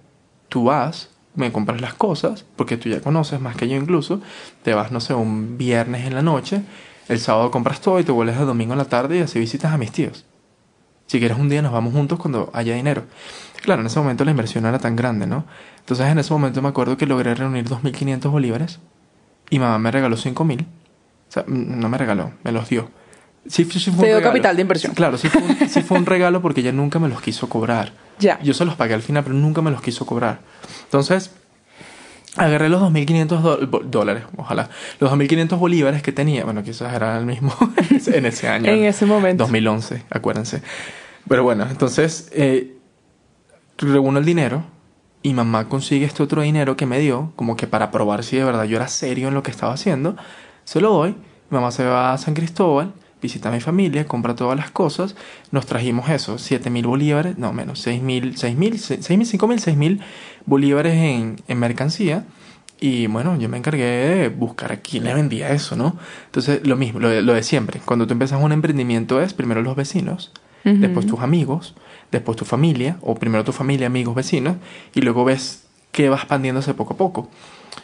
tú vas, me compras las cosas, porque tú ya conoces más que yo incluso, te vas, no sé, un viernes en la noche, el sábado compras todo y te vuelves el domingo en la tarde y así visitas a mis tíos. Si quieres un día nos vamos juntos cuando haya dinero. Claro, en ese momento la inversión no era tan grande, ¿no? Entonces en ese momento me acuerdo que logré reunir 2.500 bolívares y mamá me regaló 5.000. O sea, no me regaló, me los dio. Sí, sí fue Te dio capital de inversión. Claro, sí fue, un, *laughs* sí fue un regalo porque ella nunca me los quiso cobrar. Ya. Yo se los pagué al final, pero nunca me los quiso cobrar. Entonces, agarré los 2.500 dólares, ojalá, los 2.500 bolívares que tenía, bueno, quizás era el mismo *laughs* en ese año. en ese momento. 2011, acuérdense. Pero bueno, entonces eh, reúno el dinero y mamá consigue este otro dinero que me dio, como que para probar si de verdad yo era serio en lo que estaba haciendo. Se lo doy, mamá se va a San Cristóbal, visita a mi familia, compra todas las cosas, nos trajimos eso, 7.000 bolívares, no menos, 6.000, 6.000, 6.000, 5.000, 6.000 bolívares en, en mercancía. Y bueno, yo me encargué de buscar a quién le vendía eso, ¿no? Entonces, lo mismo, lo de, lo de siempre. Cuando tú empiezas un emprendimiento es primero los vecinos, después tus amigos, después tu familia, o primero tu familia, amigos, vecinos, y luego ves que va expandiéndose poco a poco.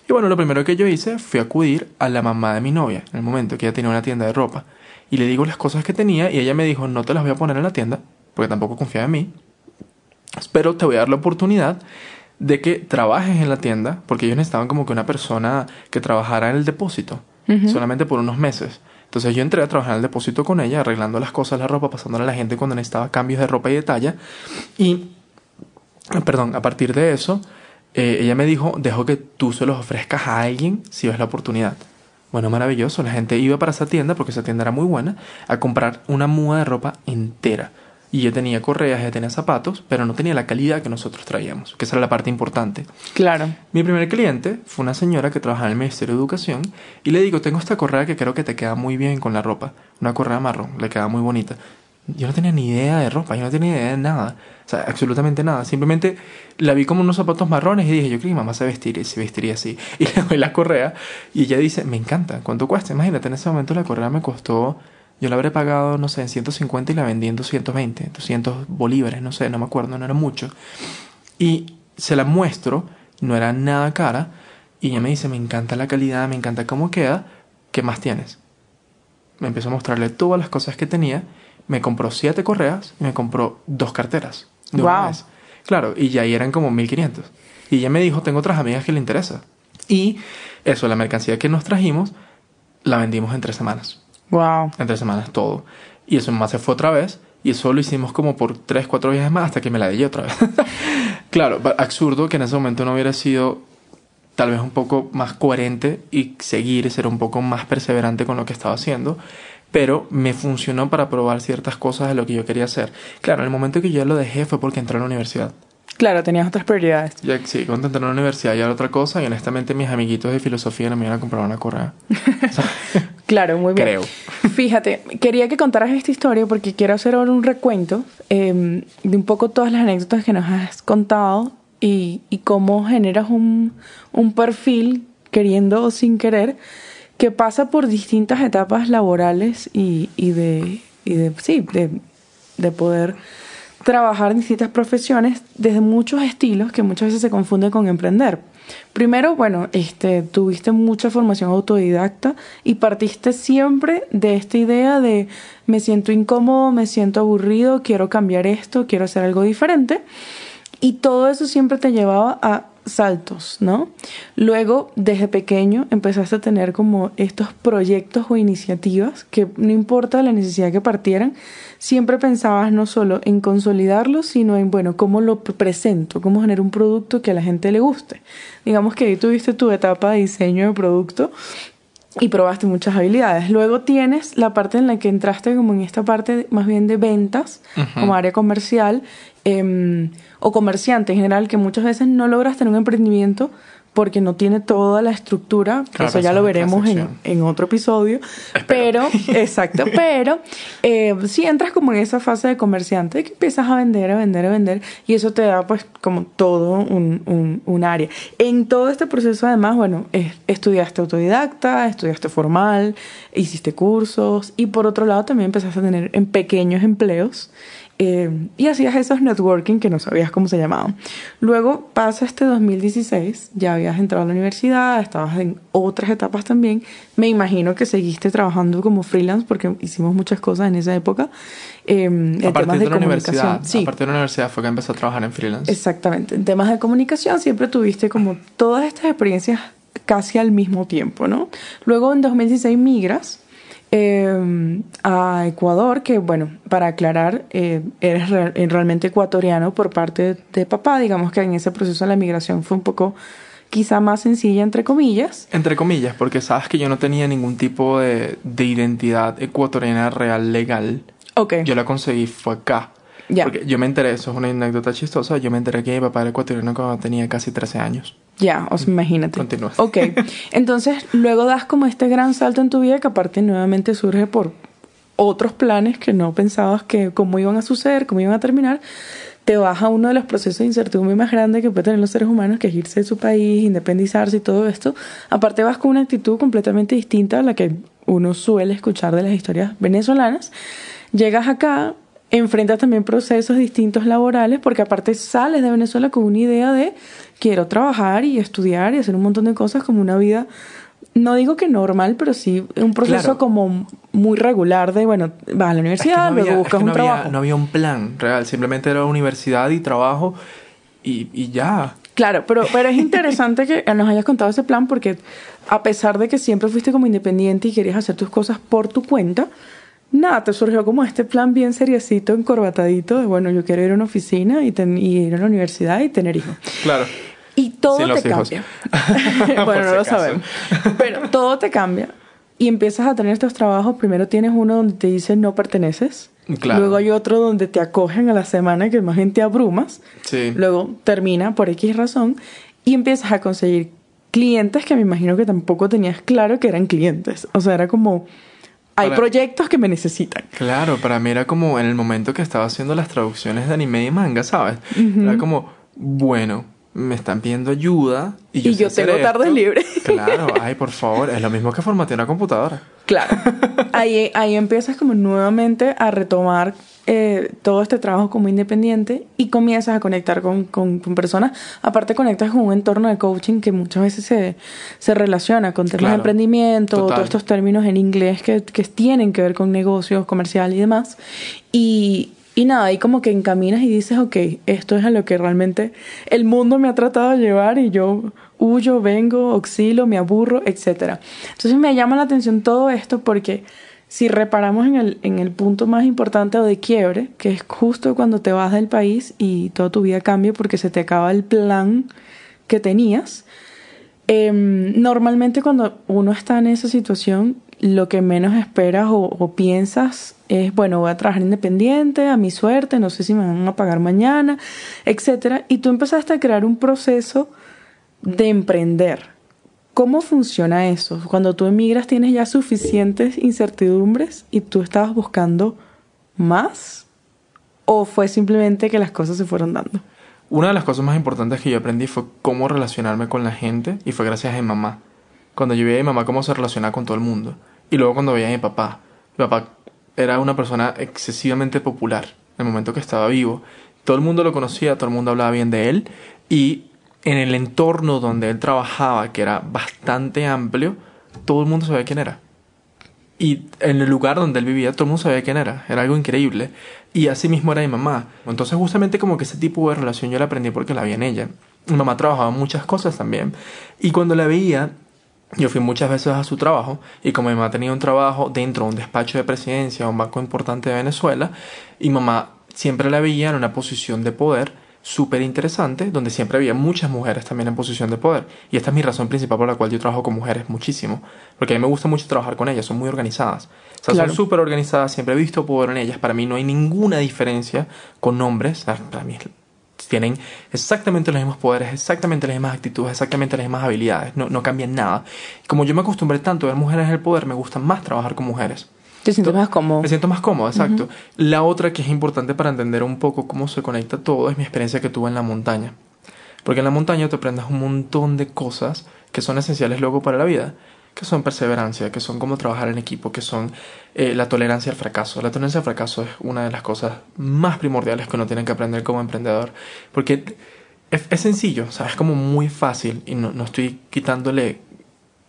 Y bueno, lo primero que yo hice fue acudir a la mamá de mi novia, en el momento que ella tenía una tienda de ropa. Y le digo las cosas que tenía y ella me dijo, no te las voy a poner en la tienda, porque tampoco confía en mí, pero te voy a dar la oportunidad de que trabajes en la tienda, porque ellos necesitaban como que una persona que trabajara en el depósito, solamente por unos meses. Entonces yo entré a trabajar en el depósito con ella, arreglando las cosas, la ropa, pasándole a la gente cuando necesitaba cambios de ropa y de talla. Y, perdón, a partir de eso, eh, ella me dijo, dejo que tú se los ofrezcas a alguien si ves la oportunidad. Bueno, maravilloso. La gente iba para esa tienda, porque esa tienda era muy buena, a comprar una muda de ropa entera. Y yo tenía correas, yo tenía zapatos, pero no tenía la calidad que nosotros traíamos, que esa era la parte importante. Claro. Mi primer cliente fue una señora que trabajaba en el Ministerio de Educación y le digo, tengo esta correa que creo que te queda muy bien con la ropa. Una correa marrón, le queda muy bonita. Yo no tenía ni idea de ropa, yo no tenía idea de nada. O sea, absolutamente nada. Simplemente la vi como unos zapatos marrones y dije, yo creo que mi mamá se vestiría, se vestiría así. *laughs* Y le doy la correa y ella dice, me encanta, ¿cuánto cuesta? Imagínate, en ese momento la correa me costó yo la habré pagado, no sé, en 150 y la vendí en 220, 200 bolívares, no sé, no me acuerdo, no era mucho. Y se la muestro, no era nada cara, y ella me dice, me encanta la calidad, me encanta cómo queda, ¿qué más tienes? Me empezó a mostrarle todas las cosas que tenía, me compró siete correas y me compró dos carteras. wow. Claro, y ya ahí eran como 1500. Y ella me dijo, tengo otras amigas que le interesa. Y eso, la mercancía que nos trajimos, la vendimos en tres semanas. Wow. En tres semanas todo. Y eso más se fue otra vez. Y eso lo hicimos como por tres, cuatro viajes más hasta que me la di otra vez. *laughs* claro, absurdo que en ese momento no hubiera sido tal vez un poco más coherente y seguir, ser un poco más perseverante con lo que estaba haciendo. Pero me funcionó para probar ciertas cosas de lo que yo quería hacer. Claro, en el momento que yo lo dejé fue porque entré a la universidad. Claro, tenías otras prioridades. Ya, sí, cuando entré a la universidad ya era otra cosa y honestamente mis amiguitos de filosofía no me iban a comprar una correa. *laughs* claro, muy bien. Creo. Fíjate, quería que contaras esta historia porque quiero hacer ahora un recuento em, de un poco todas las anécdotas que nos has contado y, y cómo generas un, un perfil, queriendo o sin querer, que pasa por distintas etapas laborales y, y de, y de, sí, de, de poder trabajar en distintas profesiones desde muchos estilos que muchas veces se confunden con emprender. Primero, bueno, este, tuviste mucha formación autodidacta y partiste siempre de esta idea de me siento incómodo, me siento aburrido, quiero cambiar esto, quiero hacer algo diferente. Y todo eso siempre te llevaba a saltos, ¿no? Luego, desde pequeño, empezaste a tener como estos proyectos o iniciativas que no importa la necesidad que partieran, siempre pensabas no solo en consolidarlos, sino en, bueno, cómo lo presento, cómo generar un producto que a la gente le guste. Digamos que ahí tuviste tu etapa de diseño de producto y probaste muchas habilidades. Luego tienes la parte en la que entraste como en esta parte más bien de ventas, como área comercial, eh, o comerciante en general, que muchas veces no logras tener un emprendimiento porque no tiene toda la estructura, eso ya lo veremos en, en, otro episodio, pero, *laughs* exacto, pero eh, si entras como en esa fase de comerciante, que empiezas a vender, a vender, a vender, y eso te da pues como todo un, un, un área. En todo este proceso además, bueno, estudiaste autodidacta, estudiaste formal, hiciste cursos, y por otro lado también empezaste a tener en pequeños empleos, eh, y hacías esos networking que no sabías cómo se llamaban. Luego pasa este 2016, ya habías entrado a la universidad, estabas en otras etapas también. Me imagino que seguiste trabajando como freelance porque hicimos muchas cosas en esa época. Eh, a partir de, la universidad, sí. a partir de la universidad fue que empezó a trabajar en freelance. Exactamente. En temas de comunicación siempre tuviste como todas estas experiencias casi al mismo tiempo, ¿no? Luego en 2016 migras eh, a Ecuador, que bueno, para aclarar, eh, eres eh, realmente ecuatoriano por parte de, papá, digamos que en ese proceso de la migración fue un poco quizá más sencilla, entre comillas. Entre comillas, porque sabes que yo no tenía ningún tipo de, de identidad ecuatoriana real legal. Ok. Yo la conseguí, fue acá. Porque yo me enteré, eso es una anécdota chistosa, yo me enteré que mi papá era ecuatoriano cuando tenía casi 13 años. Ya, os imagínate. Continúa. Ok, *laughs* entonces luego das como este gran salto en tu vida que aparte nuevamente surge por otros planes que no pensabas que cómo iban a suceder, cómo iban a terminar. Te vas a uno de los procesos de incertidumbre más grandes que pueden tener los seres humanos, que es irse de su país, independizarse y todo esto. Aparte vas con una actitud completamente distinta a la que uno suele escuchar de las historias venezolanas. Llegas acá, enfrentas también procesos distintos laborales, porque aparte sales de Venezuela con una idea de quiero trabajar y estudiar y hacer un montón de cosas como una vida, no digo que normal, pero sí un proceso como muy regular de, bueno, vas a la universidad, luego buscas un trabajo. no había un plan real, simplemente era universidad y trabajo y, y ya. Claro, pero, pero es *laughs* interesante que nos hayas contado ese plan porque a pesar de que siempre fuiste como independiente y querías hacer tus cosas por tu cuenta, nada, te surgió como este plan bien seriecito, encorbatadito, de bueno, yo quiero ir a una oficina y, ir a la universidad y tener hijos. Claro. Y todo te cambia. *laughs* *laughs* bueno, no lo sabemos. Pero todo te cambia. Y empiezas a tener estos trabajos. Primero tienes uno donde te dicen no perteneces. Claro. Luego hay otro donde te acogen a la semana que más gente abrumas. Sí. Luego termina por X razón y empiezas a conseguir clientes que me imagino que tampoco tenías claro que eran clientes. O sea, era como hay proyectos que me necesitan. Claro, para mí era como en el momento que estaba haciendo las traducciones de anime y manga, ¿sabes? Era como, bueno, me están pidiendo ayuda y yo, y yo tengo tardes libres. Claro, *laughs* ay, por favor, es lo mismo que formatear una computadora. Claro. *laughs* Ahí, ahí empiezas como nuevamente a retomar eh, todo este trabajo como independiente y comienzas a conectar con, con, personas. Aparte conectas con un entorno de coaching que muchas veces se, se relaciona con temas de emprendimiento, todos estos términos en inglés que, que tienen que ver con negocios, comercial y demás. Y, y nada, ahí como que encaminas y dices, ok, esto es a lo que realmente el mundo me ha tratado de llevar y yo huyo, vengo, oxilo, me aburro, etc. Entonces me llama la atención todo esto porque si reparamos en el, en el punto más importante o de quiebre, que es justo cuando te vas del país y toda tu vida cambia porque se te acaba el plan que tenías, em, normalmente cuando uno está en esa situación, lo que menos esperas o, piensas es, bueno, voy a trabajar independiente, a mi suerte, no sé si me van a pagar mañana, etc. Y tú empezaste a crear un proceso de emprender ¿Cómo funciona eso? Cuando tú emigras tienes ya suficientes incertidumbres y tú estabas buscando más o fue simplemente que las cosas se fueron dando? Una de las cosas más importantes que yo aprendí fue cómo relacionarme con la gente y fue gracias a mi mamá. Cuando yo veía a mi mamá cómo se relacionaba con todo el mundo y luego cuando veía a mi papá. Mi papá era una persona excesivamente popular en el momento que estaba vivo. Todo el mundo lo conocía, todo el mundo hablaba bien de él y en el entorno donde él trabajaba, que era bastante amplio, todo el mundo sabía quién era. Y en el lugar donde él vivía, todo el mundo sabía quién era. Era algo increíble. Y así mismo era mi mamá. Entonces, justamente como que ese tipo de relación yo la aprendí porque la vi en ella. Mi mamá trabajaba muchas cosas también. Y cuando la veía, yo fui muchas veces a su trabajo. Y como mi mamá tenía un trabajo dentro de un despacho de presidencia, un banco importante de Venezuela, y mamá siempre la veía en una posición de poder súper interesante, donde siempre había muchas mujeres también en posición de poder. Y esta es mi razón principal por la cual yo trabajo con mujeres muchísimo. Porque a mí me gusta mucho trabajar con ellas, son muy organizadas. O sea, son súper organizadas, siempre he visto poder en ellas. Para mí no hay ninguna diferencia con hombres. Para mí tienen exactamente los mismos poderes, exactamente las mismas actitudes, exactamente las mismas habilidades. No, no cambian nada. como yo me acostumbré tanto a ver mujeres en el poder, me gusta más trabajar con mujeres. Te sientes más cómodo. Me siento más cómodo, exacto. La otra que es importante para entender un poco cómo se conecta todo es mi experiencia que tuve en la montaña. Porque en la montaña te aprendes un montón de cosas que son esenciales luego para la vida, que son perseverancia, que son cómo trabajar en equipo, que son eh, la tolerancia al fracaso. La tolerancia al fracaso es una de las cosas más primordiales que uno tiene que aprender como emprendedor. Porque es, sencillo. Es como muy fácil y no, no estoy quitándole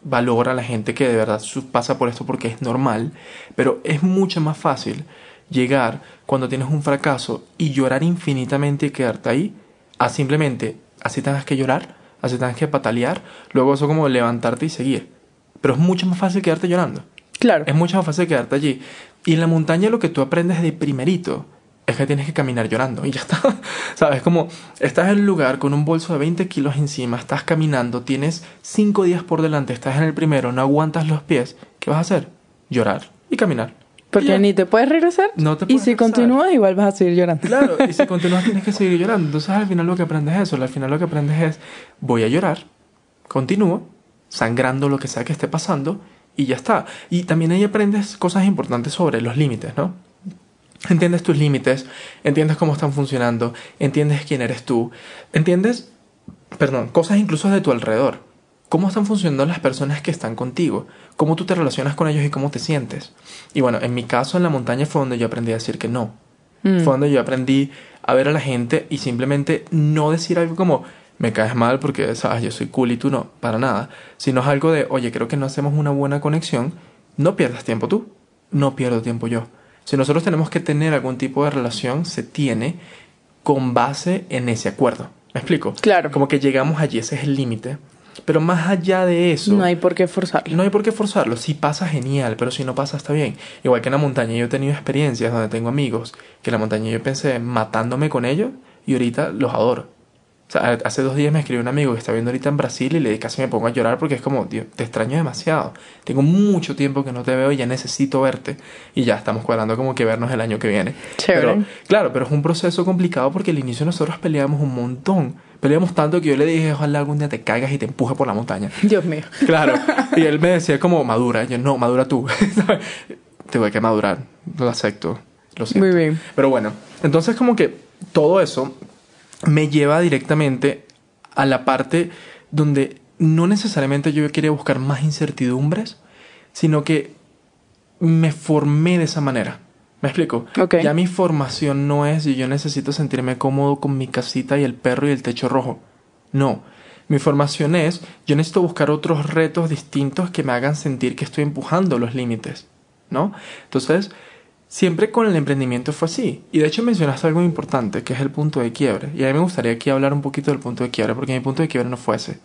valor a la gente que de verdad pasa por esto porque es normal, pero es mucho más fácil llegar cuando tienes un fracaso y llorar infinitamente y quedarte ahí, a simplemente, así tengas que llorar, así tengas que patalear, luego eso como levantarte y seguir. Pero es mucho más fácil quedarte llorando. Claro. Es mucho más fácil quedarte allí. Y en la montaña lo que tú aprendes de primerito es que tienes que caminar llorando y ya está. *laughs* ¿Sabes? Como estás en el lugar con un bolso de 20 kilos encima, estás caminando, tienes 5 días por delante, estás en el primero, no aguantas los pies. ¿Qué vas a hacer? Llorar y caminar. Porque ni te puedes regresar. No te y si continúas, igual vas a seguir llorando. Claro, y si *laughs* continúas, tienes que seguir llorando. Entonces, al final lo que aprendes es eso. Al final lo que aprendes es: voy a llorar, continúo, sangrando lo que sea que esté pasando, y ya está. Y también ahí aprendes cosas importantes sobre los límites, ¿no? Entiendes tus límites, entiendes cómo están funcionando, entiendes quién eres tú, entiendes, perdón, cosas incluso de tu alrededor. Cómo están funcionando las personas que están contigo, cómo tú te relacionas con ellos y cómo te sientes. Y bueno, en mi caso en la montaña fue donde yo aprendí a decir que no. Mm. Fue donde yo aprendí a ver a la gente y simplemente no decir algo como, me caes mal porque, sabes, yo soy cool y tú no, para nada. Sino es algo de, oye, creo que no hacemos una buena conexión, no pierdas tiempo tú, no pierdo tiempo yo. Si nosotros tenemos que tener algún tipo de relación, se tiene con base en ese acuerdo. ¿Me explico? Claro. Como que llegamos allí, ese es el límite. Pero más allá de eso... No hay por qué forzarlo. No hay por qué forzarlo. Si pasa, genial, pero si no pasa, está bien. Igual que en la montaña, yo he tenido experiencias donde tengo amigos que en la montaña yo pensé matándome con ellos y ahorita los adoro hace dos días me escribió un amigo que está viendo ahorita en Brasil y le casi me pongo a llorar porque es como, Dios, te extraño demasiado. Tengo mucho tiempo que no te veo y ya necesito verte. Y ya estamos cuadrando como que vernos el año que viene. Chévere. claro, pero es un proceso complicado porque al inicio nosotros peleamos un montón. Peleamos tanto que yo le dije, ojalá algún día te caigas y te empuje por la montaña. Dios mío. Claro. *laughs* Y él me decía como, madura. Y yo, no, madura tú. te voy a que madurar. Lo acepto. Lo siento. Muy bien. Pero bueno, entonces como que todo eso me lleva directamente a la parte donde no necesariamente yo quería buscar más incertidumbres, sino que me formé de esa manera. ¿Me explico? Ya mi formación no es y yo necesito sentirme cómodo con mi casita y el perro y el techo rojo. No. Mi formación es yo necesito buscar otros retos distintos que me hagan sentir que estoy empujando los límites. ¿No? Entonces, Siempre con el emprendimiento fue así. Y de hecho mencionaste algo importante, que es el punto de quiebre. Y a mí me gustaría aquí hablar un poquito del punto de quiebre, porque mi punto de quiebre no fue ese.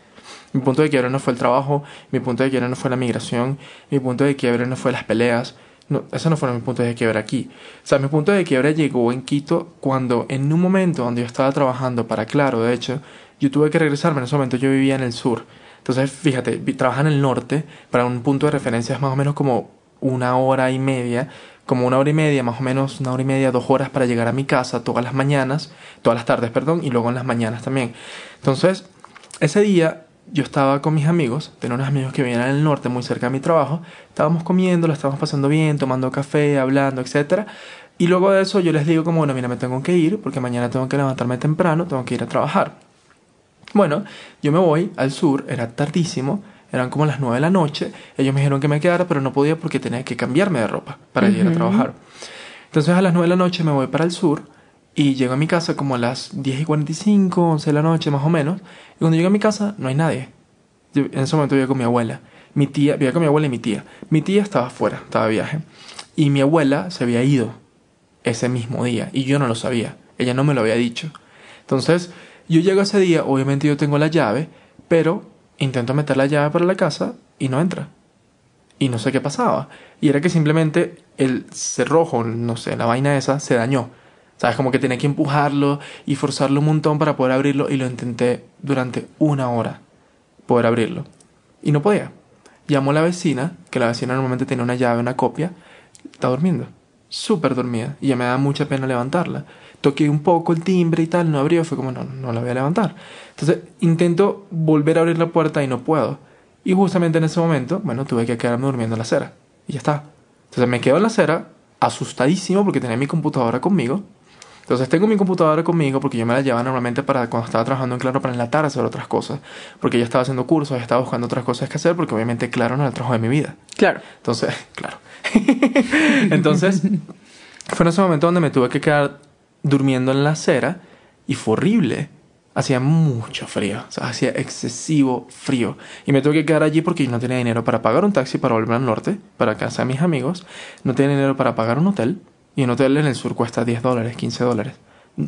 Mi punto de quiebre no fue el trabajo, mi punto de quiebre no fue la migración, mi punto de quiebre no fue las peleas. No, eso no fue mi punto de quiebre aquí. O sea, mi punto de quiebre llegó en Quito cuando en un momento donde yo estaba trabajando para Claro, de hecho, yo tuve que regresarme. En ese momento yo vivía en el sur. Entonces, fíjate, trabajaba en el norte, para un punto de referencia es más o menos como una hora y media como una hora y media, más o menos una hora y media, dos horas para llegar a mi casa todas las mañanas, todas las tardes, perdón, y luego en las mañanas también. Entonces, ese día yo estaba con mis amigos, tenía unos amigos que vivían en el norte, muy cerca de mi trabajo, estábamos comiendo, lo estábamos pasando bien, tomando café, hablando, etc. Y luego de eso yo les digo como, bueno, mira, me tengo que ir porque mañana tengo que levantarme temprano, tengo que ir a trabajar. Bueno, yo me voy al sur, era tardísimo, eran como las 9 de la noche. Ellos me dijeron que me quedara, pero no podía porque tenía que cambiarme de ropa para ir a trabajar. Entonces a las 9 de la noche me voy para el sur y llego a mi casa como a las 10 y 45, 11 de la noche más o menos. Y cuando llego a mi casa no hay nadie. en ese momento vivía con mi abuela. Mi tía, vivía con mi abuela y mi tía. Mi tía estaba afuera, estaba de viaje. Y mi abuela se había ido ese mismo día y yo no lo sabía. Ella no me lo había dicho. Entonces, yo llego ese día, obviamente yo tengo la llave, pero intento meter la llave para la casa y no entra. Y no sé qué pasaba. Y era que simplemente el cerrojo, no sé, la vaina esa, se dañó. ¿Sabes? Como que tenía que empujarlo y forzarlo un montón para poder abrirlo y lo intenté durante una hora poder abrirlo. Y no podía. Llamó a la vecina, que la vecina normalmente tenía una llave, una copia, está durmiendo. Súper dormida. Y ya me da mucha pena levantarla. Toqué un poco el timbre y tal, no abrió, fue como, no, no la voy a levantar. Entonces intento volver a abrir la puerta y no puedo. Y justamente en ese momento, bueno, tuve que quedarme durmiendo en la acera. Y ya está. Entonces me quedo en la acera, asustadísimo porque tenía mi computadora conmigo. Entonces tengo mi computadora conmigo porque yo me la llevaba normalmente para cuando estaba trabajando en Claro para enlatar hacer otras cosas. Porque ya estaba haciendo cursos, estaba buscando otras cosas que hacer porque obviamente Claro no era el trabajo de mi vida. Claro. Entonces, *laughs* claro. *laughs* Entonces, fue en ese momento donde me tuve que quedar durmiendo en la acera y fue horrible. Hacía mucho frío, o sea, hacía excesivo frío. Y me tuve que quedar allí porque yo no tenía dinero para pagar un taxi para volver al norte, para casa de mis amigos. No tenía dinero para pagar un hotel. Y un hotel en el sur cuesta 10 dólares, 15 dólares.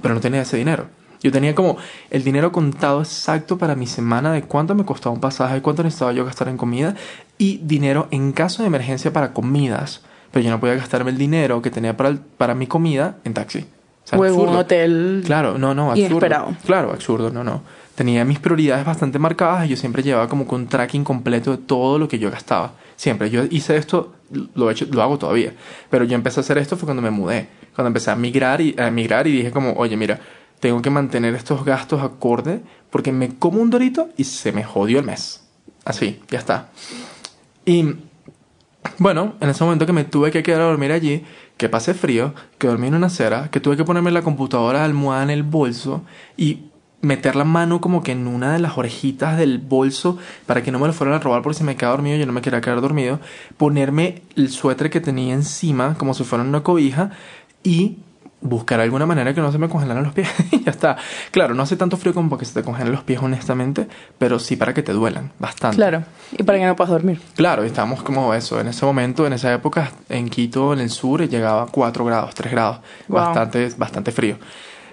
Pero no tenía ese dinero. Yo tenía como el dinero contado exacto para mi semana de cuánto me costaba un pasaje, cuánto necesitaba yo gastar en comida y dinero en caso de emergencia para comidas. Pero yo no podía gastarme el dinero que tenía para, para mi comida en taxi. O, en un hotel. Claro, no, no, absurdo. Inesperado. Claro, absurdo, no, no. Tenía mis prioridades bastante marcadas y yo siempre llevaba como un tracking completo de todo lo que yo gastaba. Siempre. Yo hice esto, lo, he hecho, lo hago todavía. Pero yo empecé a hacer esto fue cuando me mudé. Cuando empecé a migrar y, a migrar y dije como, oye, mira, tengo que mantener estos gastos acorde porque me como un dorito y se me jodió el mes. Así, ya está. Y bueno, en ese momento que me tuve que quedar a dormir allí, que pasé frío, que dormí en una acera, que tuve que ponerme la computadora almohada en el bolso y meter la mano como que en una de las orejitas del bolso para que no me lo fueran a robar porque si me quedaba dormido yo no me quería quedar dormido, ponerme el suéter que tenía encima como si fuera una cobija y buscar alguna manera que no se me congelaran los pies *laughs* y ya está. Claro, no hace tanto frío como para que se te congelen los pies honestamente, pero sí para que te duelan bastante. Claro, y para que no puedas dormir. Claro, estábamos como eso, en ese momento, en esa época, en Quito, en el sur, llegaba a 4 grados, 3 grados, bastante, bastante frío.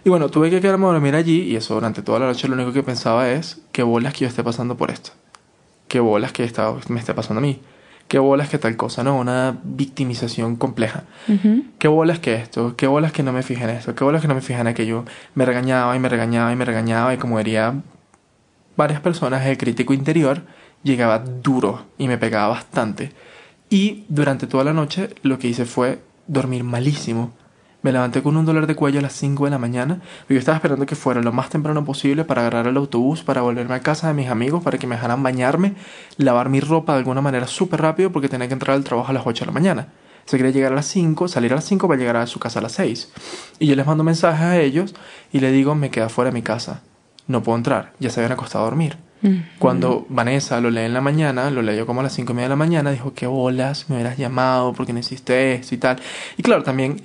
Y bueno, tuve que quedarme a dormir allí y eso durante toda la noche lo único que pensaba es qué bolas que yo esté pasando por esto. Qué bolas que me esté pasando a mí qué bolas que tal cosa, ¿no? Una victimización compleja. Qué bolas que esto, qué bolas que no me fijé en esto, qué bolas que no me fijé en aquello. Me regañaba y me regañaba y me regañaba y como diría varias personas, el crítico interior llegaba duro y me pegaba bastante. Y durante toda la noche lo que hice fue dormir malísimo. Me levanté con un dolor de cuello a las 5 de la mañana y yo estaba esperando que fuera lo más temprano posible para agarrar el autobús, para volverme a casa de mis amigos, para que me dejaran bañarme, lavar mi ropa de alguna manera súper rápido porque tenía que entrar al trabajo a las 8 de la mañana. Se quería llegar a las 5, salir a las 5 para llegar a su casa a las 6. Y yo les mando mensajes a ellos y les digo, me queda fuera de mi casa. No puedo entrar, ya se habían acostado a dormir. Cuando Vanessa lo lee en la mañana, lo leyó como a las 5 y media de la mañana, dijo, qué bolas, me hubieras llamado porque no hiciste esto y tal. Y claro, también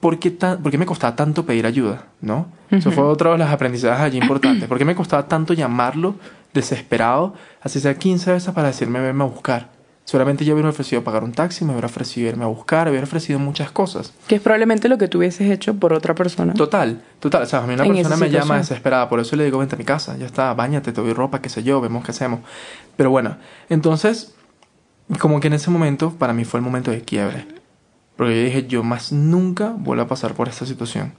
¿por qué, me costaba tanto pedir ayuda? ¿No? Eso fue otro de los aprendizajes allí importantes. ¿Por qué me costaba tanto llamarlo desesperado, así sea 15 veces para decirme venme a buscar? Seguramente yo hubiera ofrecido pagar un taxi, me hubiera ofrecido irme a buscar, hubiera ofrecido muchas cosas. Que es probablemente lo que tú hubieses hecho por otra persona. Total, total. O sea, a mí una persona me llama desesperada, por eso le digo, vente a mi casa, ya está, bañate, te doy ropa, qué sé yo, vemos qué hacemos. Pero bueno, entonces, como que en ese momento, para mí fue el momento de quiebre. Porque yo dije, yo más nunca vuelvo a pasar por esta situación.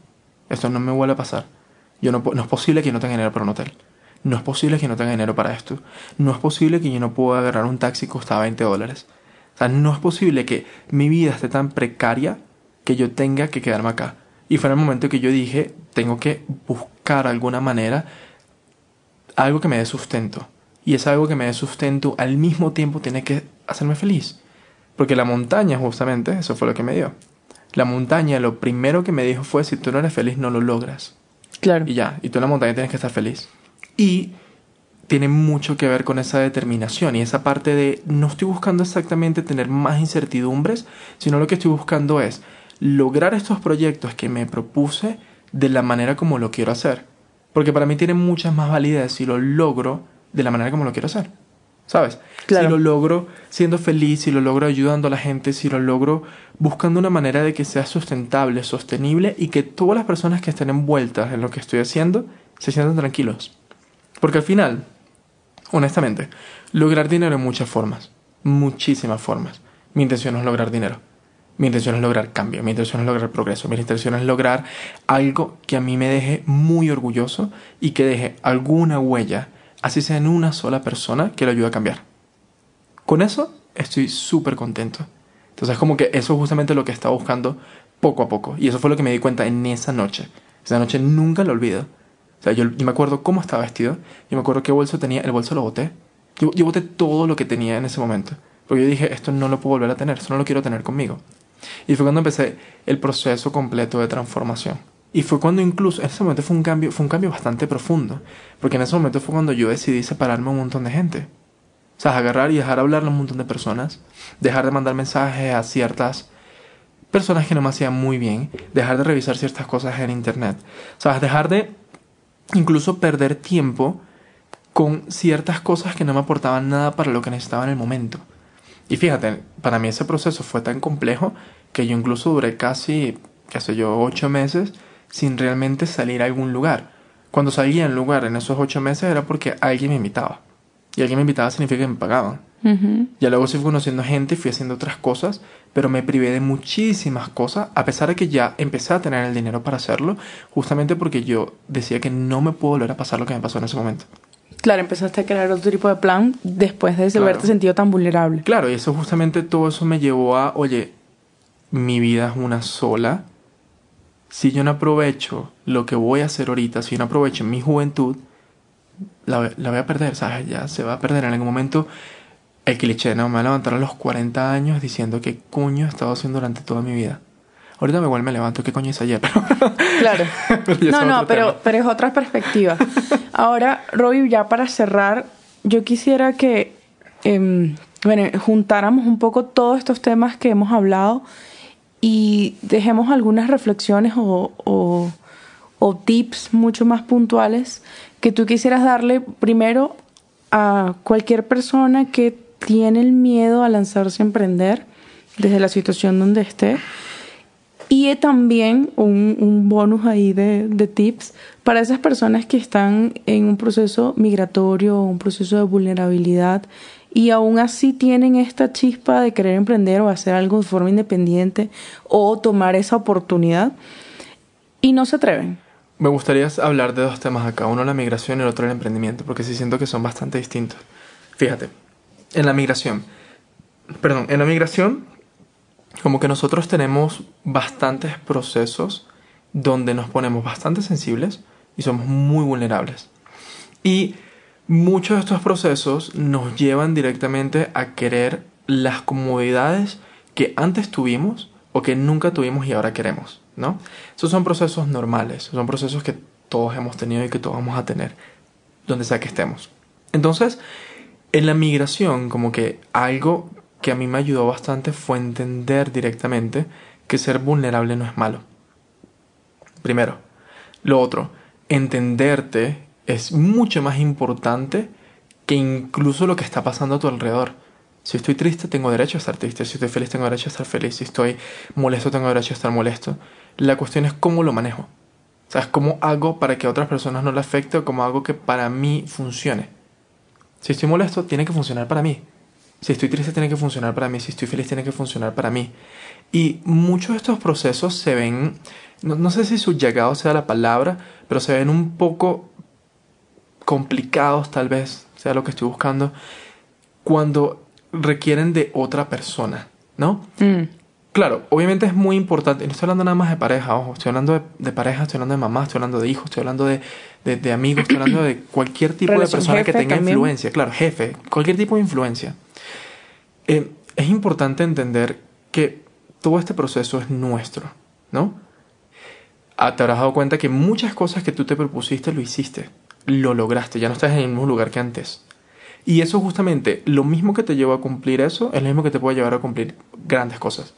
Esto no me vuelve a pasar. Yo no, no es posible que no tenga dinero para un hotel. No es posible que no tenga dinero para esto. No es posible que yo no pueda agarrar un taxi que costaba 20 dólares. O sea, no es posible que mi vida esté tan precaria que yo tenga que quedarme acá. Y fue en el momento que yo dije, tengo que buscar alguna manera algo que me dé sustento. Y es algo que me dé sustento al mismo tiempo tiene que hacerme feliz. Porque la montaña, justamente, eso fue lo que me dio. La montaña, lo primero que me dijo fue, si tú no eres feliz, no lo logras. Claro. Y ya, y tú en la montaña tienes que estar feliz. Y tiene mucho que ver con esa determinación y esa parte de no estoy buscando exactamente tener más incertidumbres, sino lo que estoy buscando es lograr estos proyectos que me propuse de la manera como lo quiero hacer. Porque para mí tiene muchas más validez si lo logro de la manera como lo quiero hacer. ¿Sabes? Si lo logro siendo feliz, si lo logro ayudando a la gente, si lo logro buscando una manera de que sea sustentable, sostenible y que todas las personas que estén envueltas en lo que estoy haciendo se sientan tranquilos. Porque al final, honestamente, lograr dinero en muchas formas, muchísimas formas. Mi intención es lograr dinero. Mi intención es lograr cambio, mi intención es lograr progreso, mi intención es lograr algo que a mí me deje muy orgulloso y que deje alguna huella, así sea en una sola persona, que lo ayude a cambiar. Con eso estoy súper contento. Entonces es como que eso es justamente lo que estaba buscando poco a poco. Y eso fue lo que me di cuenta en esa noche. Esa noche nunca lo olvido. O sea, yo, me acuerdo cómo estaba vestido. Y me acuerdo qué bolso tenía. El bolso lo boté. Yo, yo boté todo lo que tenía en ese momento. Porque yo dije, esto no lo puedo volver a tener. Esto no lo quiero tener conmigo. Y fue cuando empecé el proceso completo de transformación. Y fue cuando incluso, en ese momento fue un cambio, fue un cambio bastante profundo. Porque en ese momento fue cuando yo decidí separarme un montón de gente. O sea, agarrar y dejar hablar a un montón de personas. Dejar de mandar mensajes a ciertas personas que no me hacían muy bien. Dejar de revisar ciertas cosas en internet. O sea, dejar de incluso perder tiempo con ciertas cosas que no me aportaban nada para lo que necesitaba en el momento. Y fíjate, para mí ese proceso fue tan complejo que yo incluso duré casi, qué sé yo, ocho meses sin realmente salir a algún lugar. Cuando salía en lugar en esos ocho meses era porque alguien me invitaba. Y alguien me invitaba significa que me pagaban. Ya luego sí fui conociendo gente, fui haciendo otras cosas, pero me privé de muchísimas cosas, a pesar de que ya empecé a tener el dinero para hacerlo, justamente porque yo decía que no me puedo volver a pasar lo que me pasó en ese momento. Claro, empezaste a crear otro tipo de plan después de haberte sentido tan vulnerable. Claro, y eso justamente todo eso me llevó a, oye, mi vida es una sola. Si yo no aprovecho lo que voy a hacer ahorita, si yo no aprovecho mi juventud, la, la voy a perder, ¿sabes? Ya se va a perder en algún momento. El cliché, ¿no? Me voy a levantar a los 40 años diciendo qué coño he estado haciendo durante toda mi vida. Ahorita me vuelvo me levanto, ¿qué coño hice ayer? *laughs* claro. *laughs* no, no, pero, pero es otra perspectiva. Ahora, Robbie, ya para cerrar, yo quisiera que em, bueno, juntáramos un poco todos estos temas que hemos hablado y dejemos algunas reflexiones o, o, tips mucho más puntuales que tú quisieras darle primero a cualquier persona que tiene el miedo a lanzarse a emprender desde la situación donde esté. Y también un, un bonus ahí de, de, tips para esas personas que están en un proceso migratorio o un proceso de vulnerabilidad y aún así tienen esta chispa de querer emprender o hacer algo de forma independiente o tomar esa oportunidad y no se atreven. Me gustaría hablar de dos temas acá, uno la migración y el otro el emprendimiento, porque sí siento que son bastante distintos. Fíjate, en la migración, perdón, en la migración como que nosotros tenemos bastantes procesos donde nos ponemos bastante sensibles y somos muy vulnerables. Y muchos de estos procesos nos llevan directamente a querer las comodidades que antes tuvimos o que nunca tuvimos y ahora queremos, ¿no? Esos son procesos normales, son procesos que todos hemos tenido y que todos vamos a tener, donde sea que estemos. Entonces, en la migración, como que algo que a mí me ayudó bastante fue entender directamente que ser vulnerable no es malo. Primero. Lo otro, entenderte es mucho más importante que incluso lo que está pasando a tu alrededor. Si estoy triste, tengo derecho a estar triste. Si estoy feliz, tengo derecho a estar feliz. Si estoy molesto, tengo derecho a estar molesto. La cuestión es cómo lo manejo. O sea, es cómo hago para que a otras personas no le afecte o cómo hago que para mí funcione. Si estoy molesto, tiene que funcionar para mí. Si estoy triste tiene que funcionar para mí, si estoy feliz tiene que funcionar para mí. Y muchos de estos procesos se ven, no, sé si subyugado sea la palabra, pero se ven un poco complicados tal vez, sea lo que estoy buscando, cuando requieren de otra persona, ¿no? Mm. Claro, obviamente es muy importante, no estoy hablando nada más de pareja, ojo, estoy hablando de, pareja, estoy hablando de mamá, estoy hablando de hijos, estoy hablando de, de, amigos, estoy hablando de cualquier tipo de persona que tenga influencia, claro, jefe, cualquier tipo de influencia. Eh, es importante entender que todo este proceso es nuestro, ¿no? Ah, te habrás dado cuenta que muchas cosas que tú te propusiste lo hiciste, lo lograste, ya no estás en el mismo lugar que antes. Y eso justamente, lo mismo que te llevó a cumplir eso, es lo mismo que te puede llevar a cumplir grandes cosas.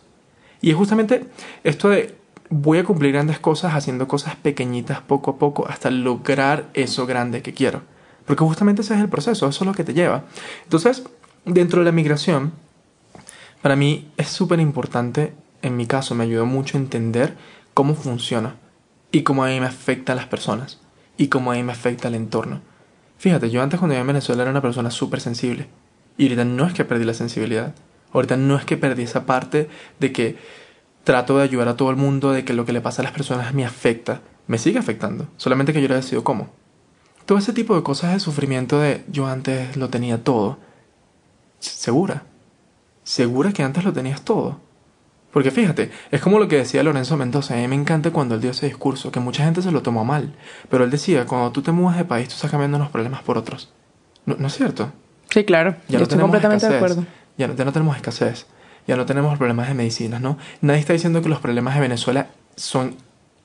Y es justamente esto de voy a cumplir grandes cosas haciendo cosas pequeñitas poco a poco hasta lograr eso grande que quiero. Porque justamente ese es el proceso, eso es lo que te lleva. Entonces, dentro de la migración, para mí es súper importante, en mi caso me ayudó mucho a entender cómo funciona y cómo a mí me afecta a las personas y cómo a mí me afecta el entorno. Fíjate, yo antes cuando vivía en Venezuela era una persona súper sensible y ahorita no es que perdí la sensibilidad, ahorita no es que perdí esa parte de que trato de ayudar a todo el mundo, de que lo que le pasa a las personas me afecta, me sigue afectando, solamente que yo le decido cómo. Todo ese tipo de cosas de sufrimiento de yo antes lo tenía todo. ¿Segura? ¿Segura que antes lo tenías todo? Porque fíjate, es como lo que decía Lorenzo Mendoza, a mí me encanta cuando él dio ese discurso, que mucha gente se lo tomó mal, pero él decía, cuando tú te mudas de país, tú estás cambiando los problemas por otros. ¿No, es cierto? Sí, claro, ya no estoy completamente de acuerdo. Ya no, ya no tenemos escasez, ya no tenemos problemas de medicinas, ¿no? Nadie está diciendo que los problemas de Venezuela son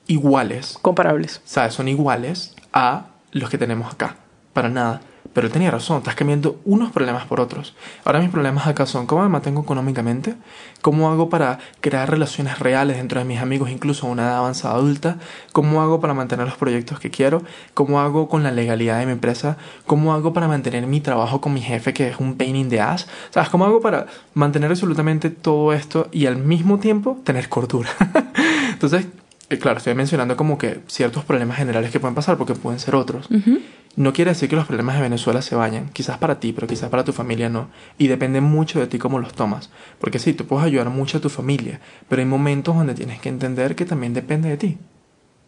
iguales. Comparables. ¿Sabes? Son iguales a los que tenemos acá. Para nada. Pero él tenía razón, estás cambiando unos problemas por otros. Ahora mis problemas acá son cómo me mantengo económicamente, cómo hago para crear relaciones reales dentro de mis amigos, incluso a una edad avanzada adulta, cómo hago para mantener los proyectos que quiero, cómo hago con la legalidad de mi empresa, cómo hago para mantener mi trabajo con mi jefe que es un pain in the ass, ¿sabes? ¿Cómo hago para mantener absolutamente todo esto y al mismo tiempo tener cordura? *laughs* Entonces, claro, estoy mencionando como que ciertos problemas generales que pueden pasar porque pueden ser otros. No quiere decir que los problemas de Venezuela se vayan, quizás para ti, pero quizás para tu familia no. Y depende mucho de ti cómo los tomas. Porque sí, tú puedes ayudar mucho a tu familia, pero hay momentos donde tienes que entender que también depende de ti.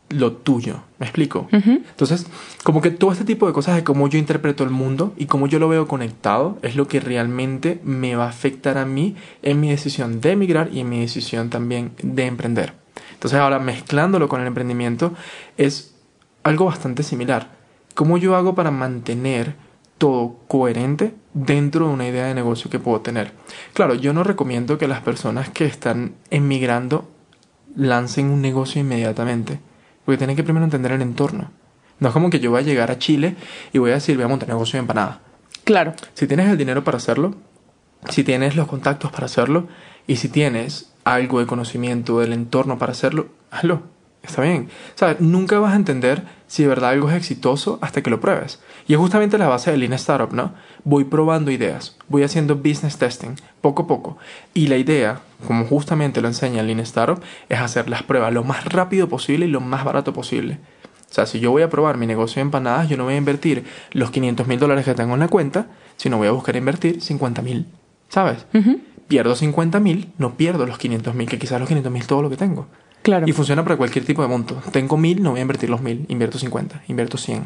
Lo tuyo, ¿me explico? Entonces, como que todo este tipo de cosas de cómo yo interpreto el mundo y cómo yo lo veo conectado es lo que realmente me va a afectar a mí en mi decisión de emigrar y en mi decisión también de emprender. Entonces ahora mezclándolo con el emprendimiento es algo bastante similar. ¿Cómo yo hago para mantener todo coherente dentro de una idea de negocio que puedo tener? Claro, yo no recomiendo que las personas que están emigrando lancen un negocio inmediatamente, porque tienen que primero entender el entorno. No es como que yo voy a llegar a Chile y voy a decir, voy a montar negocio de empanada. Claro. Si tienes el dinero para hacerlo, si tienes los contactos para hacerlo y si tienes algo de conocimiento del entorno para hacerlo, hazlo. Está bien. ¿Sabes? Nunca vas a entender si de verdad algo es exitoso hasta que lo pruebes. Y es justamente la base del Lean Startup, ¿no? Voy probando ideas, voy haciendo business testing, poco a poco. Y la idea, como justamente lo enseña el Lean Startup, es hacer las pruebas lo más rápido posible y lo más barato posible. O sea, si yo voy a probar mi negocio de empanadas, yo no voy a invertir los 500 mil dólares que tengo en la cuenta, sino voy a buscar invertir 50 mil. ¿Sabes? Pierdo 50 mil, no pierdo los 500 mil, que quizás los 500 mil todo lo que tengo. Claro. Y funciona para cualquier tipo de monto. Tengo mil, no voy a invertir los mil, invierto 50, invierto 100. O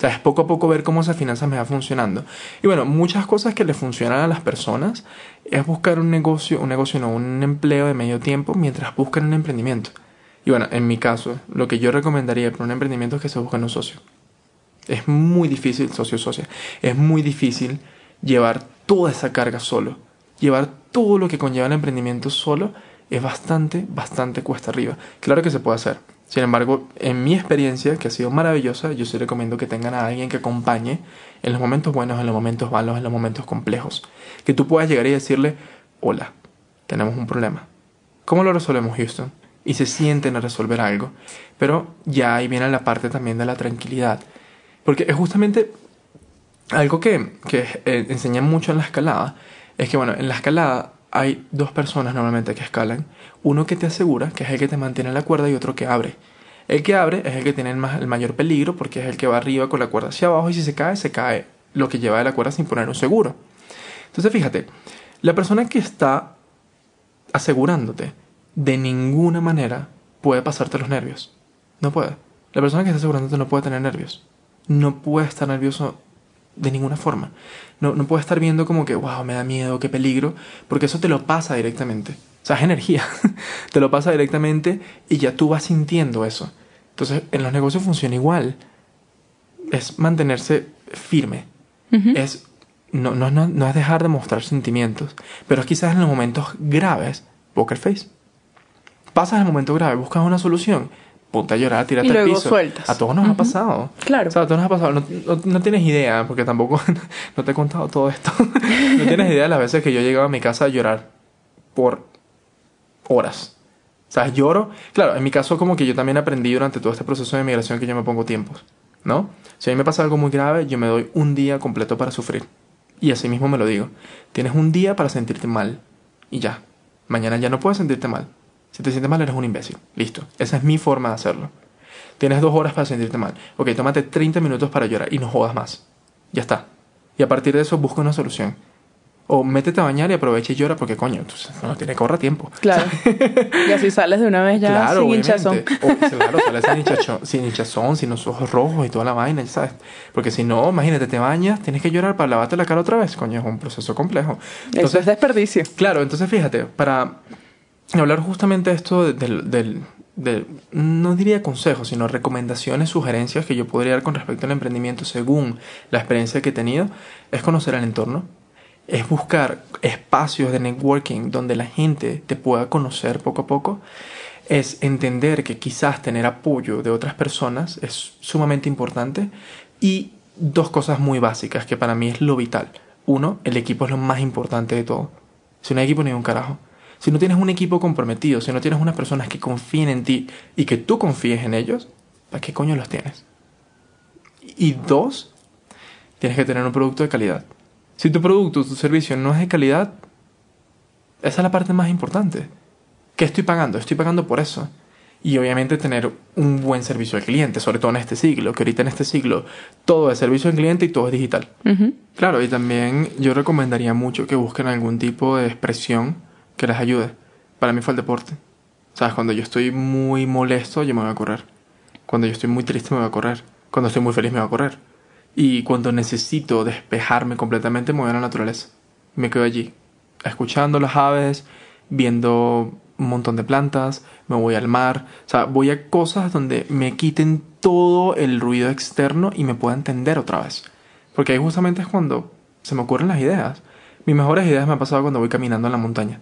sea, es poco a poco ver cómo esa finanza me va funcionando. Y bueno, muchas cosas que le funcionan a las personas es buscar un negocio, un negocio no, un empleo de medio tiempo mientras buscan un emprendimiento. Y bueno, en mi caso, lo que yo recomendaría para un emprendimiento es que se busque un socio. Es muy difícil, socio socia, es muy difícil llevar toda esa carga solo llevar todo lo que conlleva el emprendimiento solo es bastante, bastante cuesta arriba. Claro que se puede hacer. Sin embargo, en mi experiencia, que ha sido maravillosa, yo sí recomiendo que tengan a alguien que acompañe en los momentos buenos, en los momentos malos, en los momentos complejos. Que tú puedas llegar y decirle, hola, tenemos un problema. ¿Cómo lo resolvemos, Houston? Y se sienten a resolver algo. Pero ya ahí viene la parte también de la tranquilidad. Porque es justamente algo que, que eh, enseñan mucho en la escalada, es que, bueno, en la escalada hay dos personas normalmente que escalan. Uno que te asegura, que es el que te mantiene la cuerda, y otro que abre. El que abre es el que tiene el, el mayor peligro porque es el que va arriba con la cuerda hacia abajo y si se cae, se cae lo que lleva de la cuerda sin poner un seguro. Entonces, fíjate, la persona que está asegurándote de ninguna manera puede pasarte los nervios. No puede. La persona que está asegurándote no puede tener nervios. No puede estar nervioso de ninguna forma. No, no puedes estar viendo como que, wow, me da miedo, qué peligro, porque eso te lo pasa directamente. O sea, es energía. *laughs* te lo pasa directamente y ya tú vas sintiendo eso. Entonces, en los negocios funciona igual. Es mantenerse firme. Es no, no, no, no, es dejar de mostrar sentimientos, pero es quizás en los momentos graves, poker face. Pasas el momento grave, buscas una solución ponte a llorar, tírate al piso. Sueltas. A todos nos ha pasado. Claro. O sea, a todos nos ha pasado. No, no, tienes idea, porque tampoco *laughs* no te he contado todo esto. *laughs* no tienes idea de las veces que yo llegaba a mi casa a llorar por horas. O sea, lloro. Claro, en mi caso como que yo también aprendí durante todo este proceso de migración que yo me pongo tiempos. ¿no? Si a mí me pasa algo muy grave, yo me doy un día completo para sufrir. Y así mismo me lo digo. Tienes un día para sentirte mal. Y ya. Mañana ya no puedes sentirte mal. Si te sientes mal, eres un imbécil. Listo. Esa es mi forma de hacerlo. Tienes dos horas para sentirte mal. Ok, tómate 30 minutos para llorar y no jodas más. Ya está. Y a partir de eso busca una solución. O métete a bañar y aprovecha y llora porque coño, no tiene que correr tiempo. Claro. *laughs* y así sales de una vez ya claro, sin obviamente. hinchazón. O, claro, sales sin hinchazón, sin hinchazón, sin los ojos rojos y toda la vaina, ¿sabes? Porque si no, imagínate, te bañas, tienes que llorar para lavarte la cara otra vez. Coño, es un proceso complejo. Eso es desperdicio. Claro, entonces fíjate, para hablar justamente esto del, del, no diría consejos, sino recomendaciones, sugerencias que yo podría dar con respecto al emprendimiento según la experiencia que he tenido, es conocer el entorno, es buscar espacios de networking donde la gente te pueda conocer poco a poco, es entender que quizás tener apoyo de otras personas es sumamente importante y dos cosas muy básicas que para mí es lo vital. Uno, el equipo es lo más importante de todo. Si no hay equipo, ni un carajo. Si no tienes un equipo comprometido, si no tienes unas personas que confíen en ti y que tú confíes en ellos, ¿para qué coño los tienes? Y dos, tienes que tener un producto de calidad. Si tu producto tu servicio no es de calidad, esa es la parte más importante. ¿Qué estoy pagando? Estoy pagando por eso. Y obviamente tener un buen servicio al cliente, sobre todo en este siglo, que ahorita en este siglo todo es servicio al cliente y todo es digital. Claro, y también yo recomendaría mucho que busquen algún tipo de expresión que les ayude. Para mí fue el deporte. ¿Sabes? Cuando yo estoy muy molesto, yo me voy a correr. Cuando yo estoy muy triste, me voy a correr. Cuando estoy muy feliz, me voy a correr. Y cuando necesito despejarme completamente, me voy a la naturaleza. Me quedo allí, escuchando las aves, viendo un montón de plantas, me voy al mar. O sea, voy a cosas donde me quiten todo el ruido externo y me pueda entender otra vez. Porque ahí justamente es cuando se me ocurren las ideas. Mis mejores ideas me han pasado cuando voy caminando en la montaña.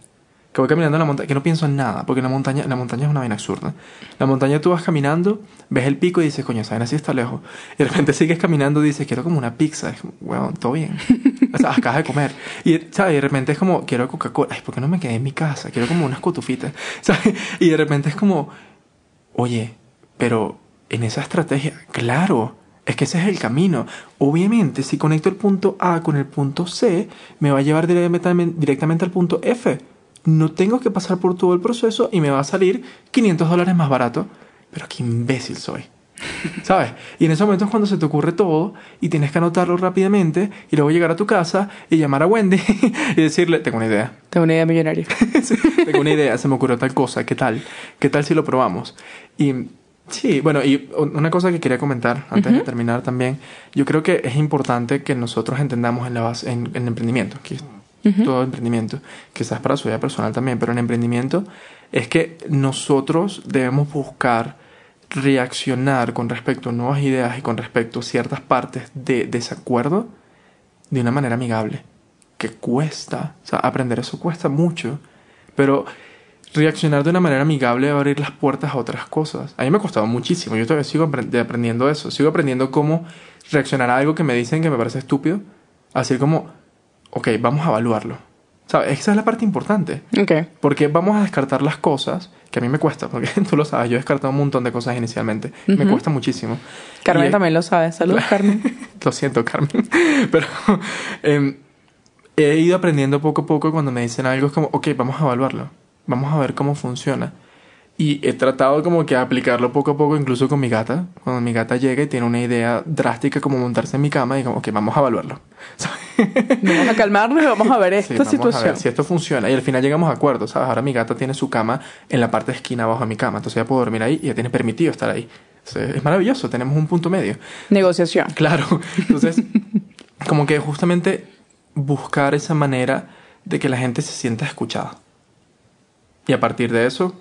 Que voy caminando en la montaña, que no pienso en nada, porque la montaña, la montaña es una vaina absurda. La montaña tú vas caminando, ves el pico y dices, coño, esa vaina sí está lejos. Y de repente sigues caminando y dices, quiero como una pizza. Es como, todo bien. Acabas de comer. Y, ¿sabes? Y de repente es como, quiero Coca-Cola. Ay, ¿por qué no me quedé en mi casa? Quiero como unas cotufitas. *laughs* ¿Sabes? Y de repente es como, oye, pero en esa estrategia, claro, es que ese es el camino. Obviamente, si conecto el punto A con el punto C, me va a llevar directamente, directamente al punto F. No tengo que pasar por todo el proceso y me va a salir 500 dólares más barato. Pero qué imbécil soy. *laughs* ¿Sabes? Y en ese momento es cuando se te ocurre todo y tienes que anotarlo rápidamente y luego llegar a tu casa y llamar a Wendy *laughs* y decirle, tengo una idea. Tengo una idea millonaria. *laughs* tengo una idea, se me ocurrió tal cosa, ¿qué tal? ¿Qué tal si lo probamos? Y sí, bueno, y una cosa que quería comentar antes de terminar también, yo creo que es importante que nosotros entendamos en la base, en, en el emprendimiento, que todo emprendimiento, quizás para su vida personal también, pero en emprendimiento es que nosotros debemos buscar reaccionar con respecto a nuevas ideas y con respecto a ciertas partes de desacuerdo de una manera amigable. Que cuesta, o sea, aprender eso cuesta mucho, pero reaccionar de una manera amigable va abrir las puertas a otras cosas. A mí me ha costado muchísimo, yo todavía sigo aprendiendo eso, sigo aprendiendo cómo reaccionar a algo que me dicen que me parece estúpido, así como, ok, vamos a evaluarlo. ¿Sabes? Esa es la parte importante. Ok. Porque vamos a descartar las cosas, que a mí me cuesta, porque *laughs* tú lo sabes, yo he descartado un montón de cosas inicialmente. Me cuesta muchísimo. Carmen Y- también lo sabe. Saludos, *laughs* Carmen. lo siento, Carmen. *laughs* Pero eh, he ido aprendiendo poco a poco cuando me dicen algo, es como, ok, vamos a evaluarlo. Vamos a ver cómo funciona. Y he tratado como que aplicarlo poco a poco, incluso con mi gata. Cuando mi gata llega y tiene una idea drástica como montarse en mi cama, y como, ok, vamos a evaluarlo. Vamos a calmarnos y vamos a ver Sí, esta vamos situación. a ver si esto funciona. Y al final llegamos a acuerdos, ¿sabes? Ahora mi gata tiene su cama en la parte de esquina abajo de mi cama. Entonces ella puede dormir ahí y ella tiene permitido estar ahí. Entonces, es maravilloso, tenemos un punto medio. Negociación. Claro. Entonces, como que justamente buscar esa manera de que la gente se sienta escuchada. Y a partir de eso,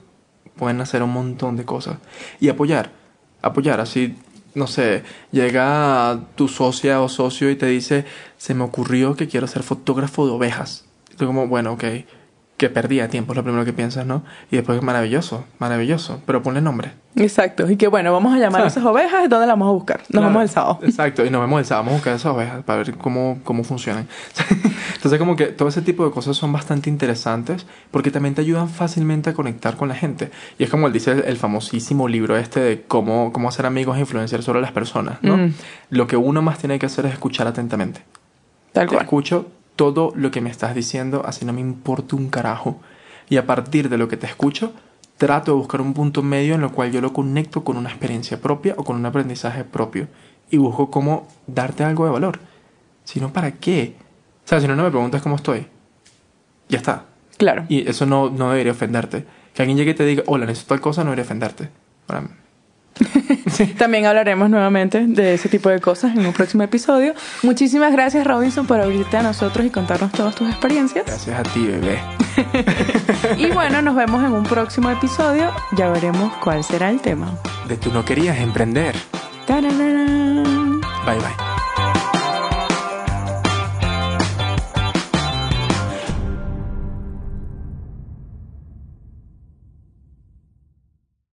pueden hacer un montón de cosas. Y apoyar. Apoyar, así, no sé, llega tu socia o socio y te dice, se me ocurrió que quiero ser fotógrafo de ovejas. Y tú como, bueno, ok, ¿qué que perdía tiempo, es lo primero que piensas, ¿no? Y después maravilloso, maravilloso, pero ponle nombre. Exacto, y que bueno, vamos a llamar a *laughs* esas ovejas, ¿dónde las vamos a buscar? Nos vemos el sábado. Exacto, y nos vemos el sábado, vamos a buscar esas ovejas para ver cómo, cómo funcionan. *laughs* Entonces como que todo ese tipo de cosas son bastante interesantes porque también te ayudan fácilmente a conectar con la gente. Y es como él dice el, famosísimo libro este de cómo, cómo hacer amigos e influenciar sobre las personas, ¿no? Mm. Lo que uno más tiene que hacer es escuchar atentamente. Tal cual. escucho todo lo que me estás diciendo, así no me importa un carajo. Y a partir de lo que te escucho, trato de buscar un punto medio en lo cual yo lo conecto con una experiencia propia o con un aprendizaje propio. Y busco cómo darte algo de valor. Si no, ¿para qué? O sea, si no, no me preguntas cómo estoy. Ya está. Claro. Y eso no, no debería ofenderte. Que alguien llegue y te diga, hola, necesito tal cosa, no debería ofenderte. *laughs* También hablaremos nuevamente de ese tipo de cosas en un próximo episodio. Muchísimas gracias Robinson por abrirte a nosotros y contarnos todas tus experiencias. Gracias a ti, bebé. *laughs* y bueno, nos vemos en un próximo episodio. Ya veremos cuál será el tema. De tú no querías emprender. Bye bye.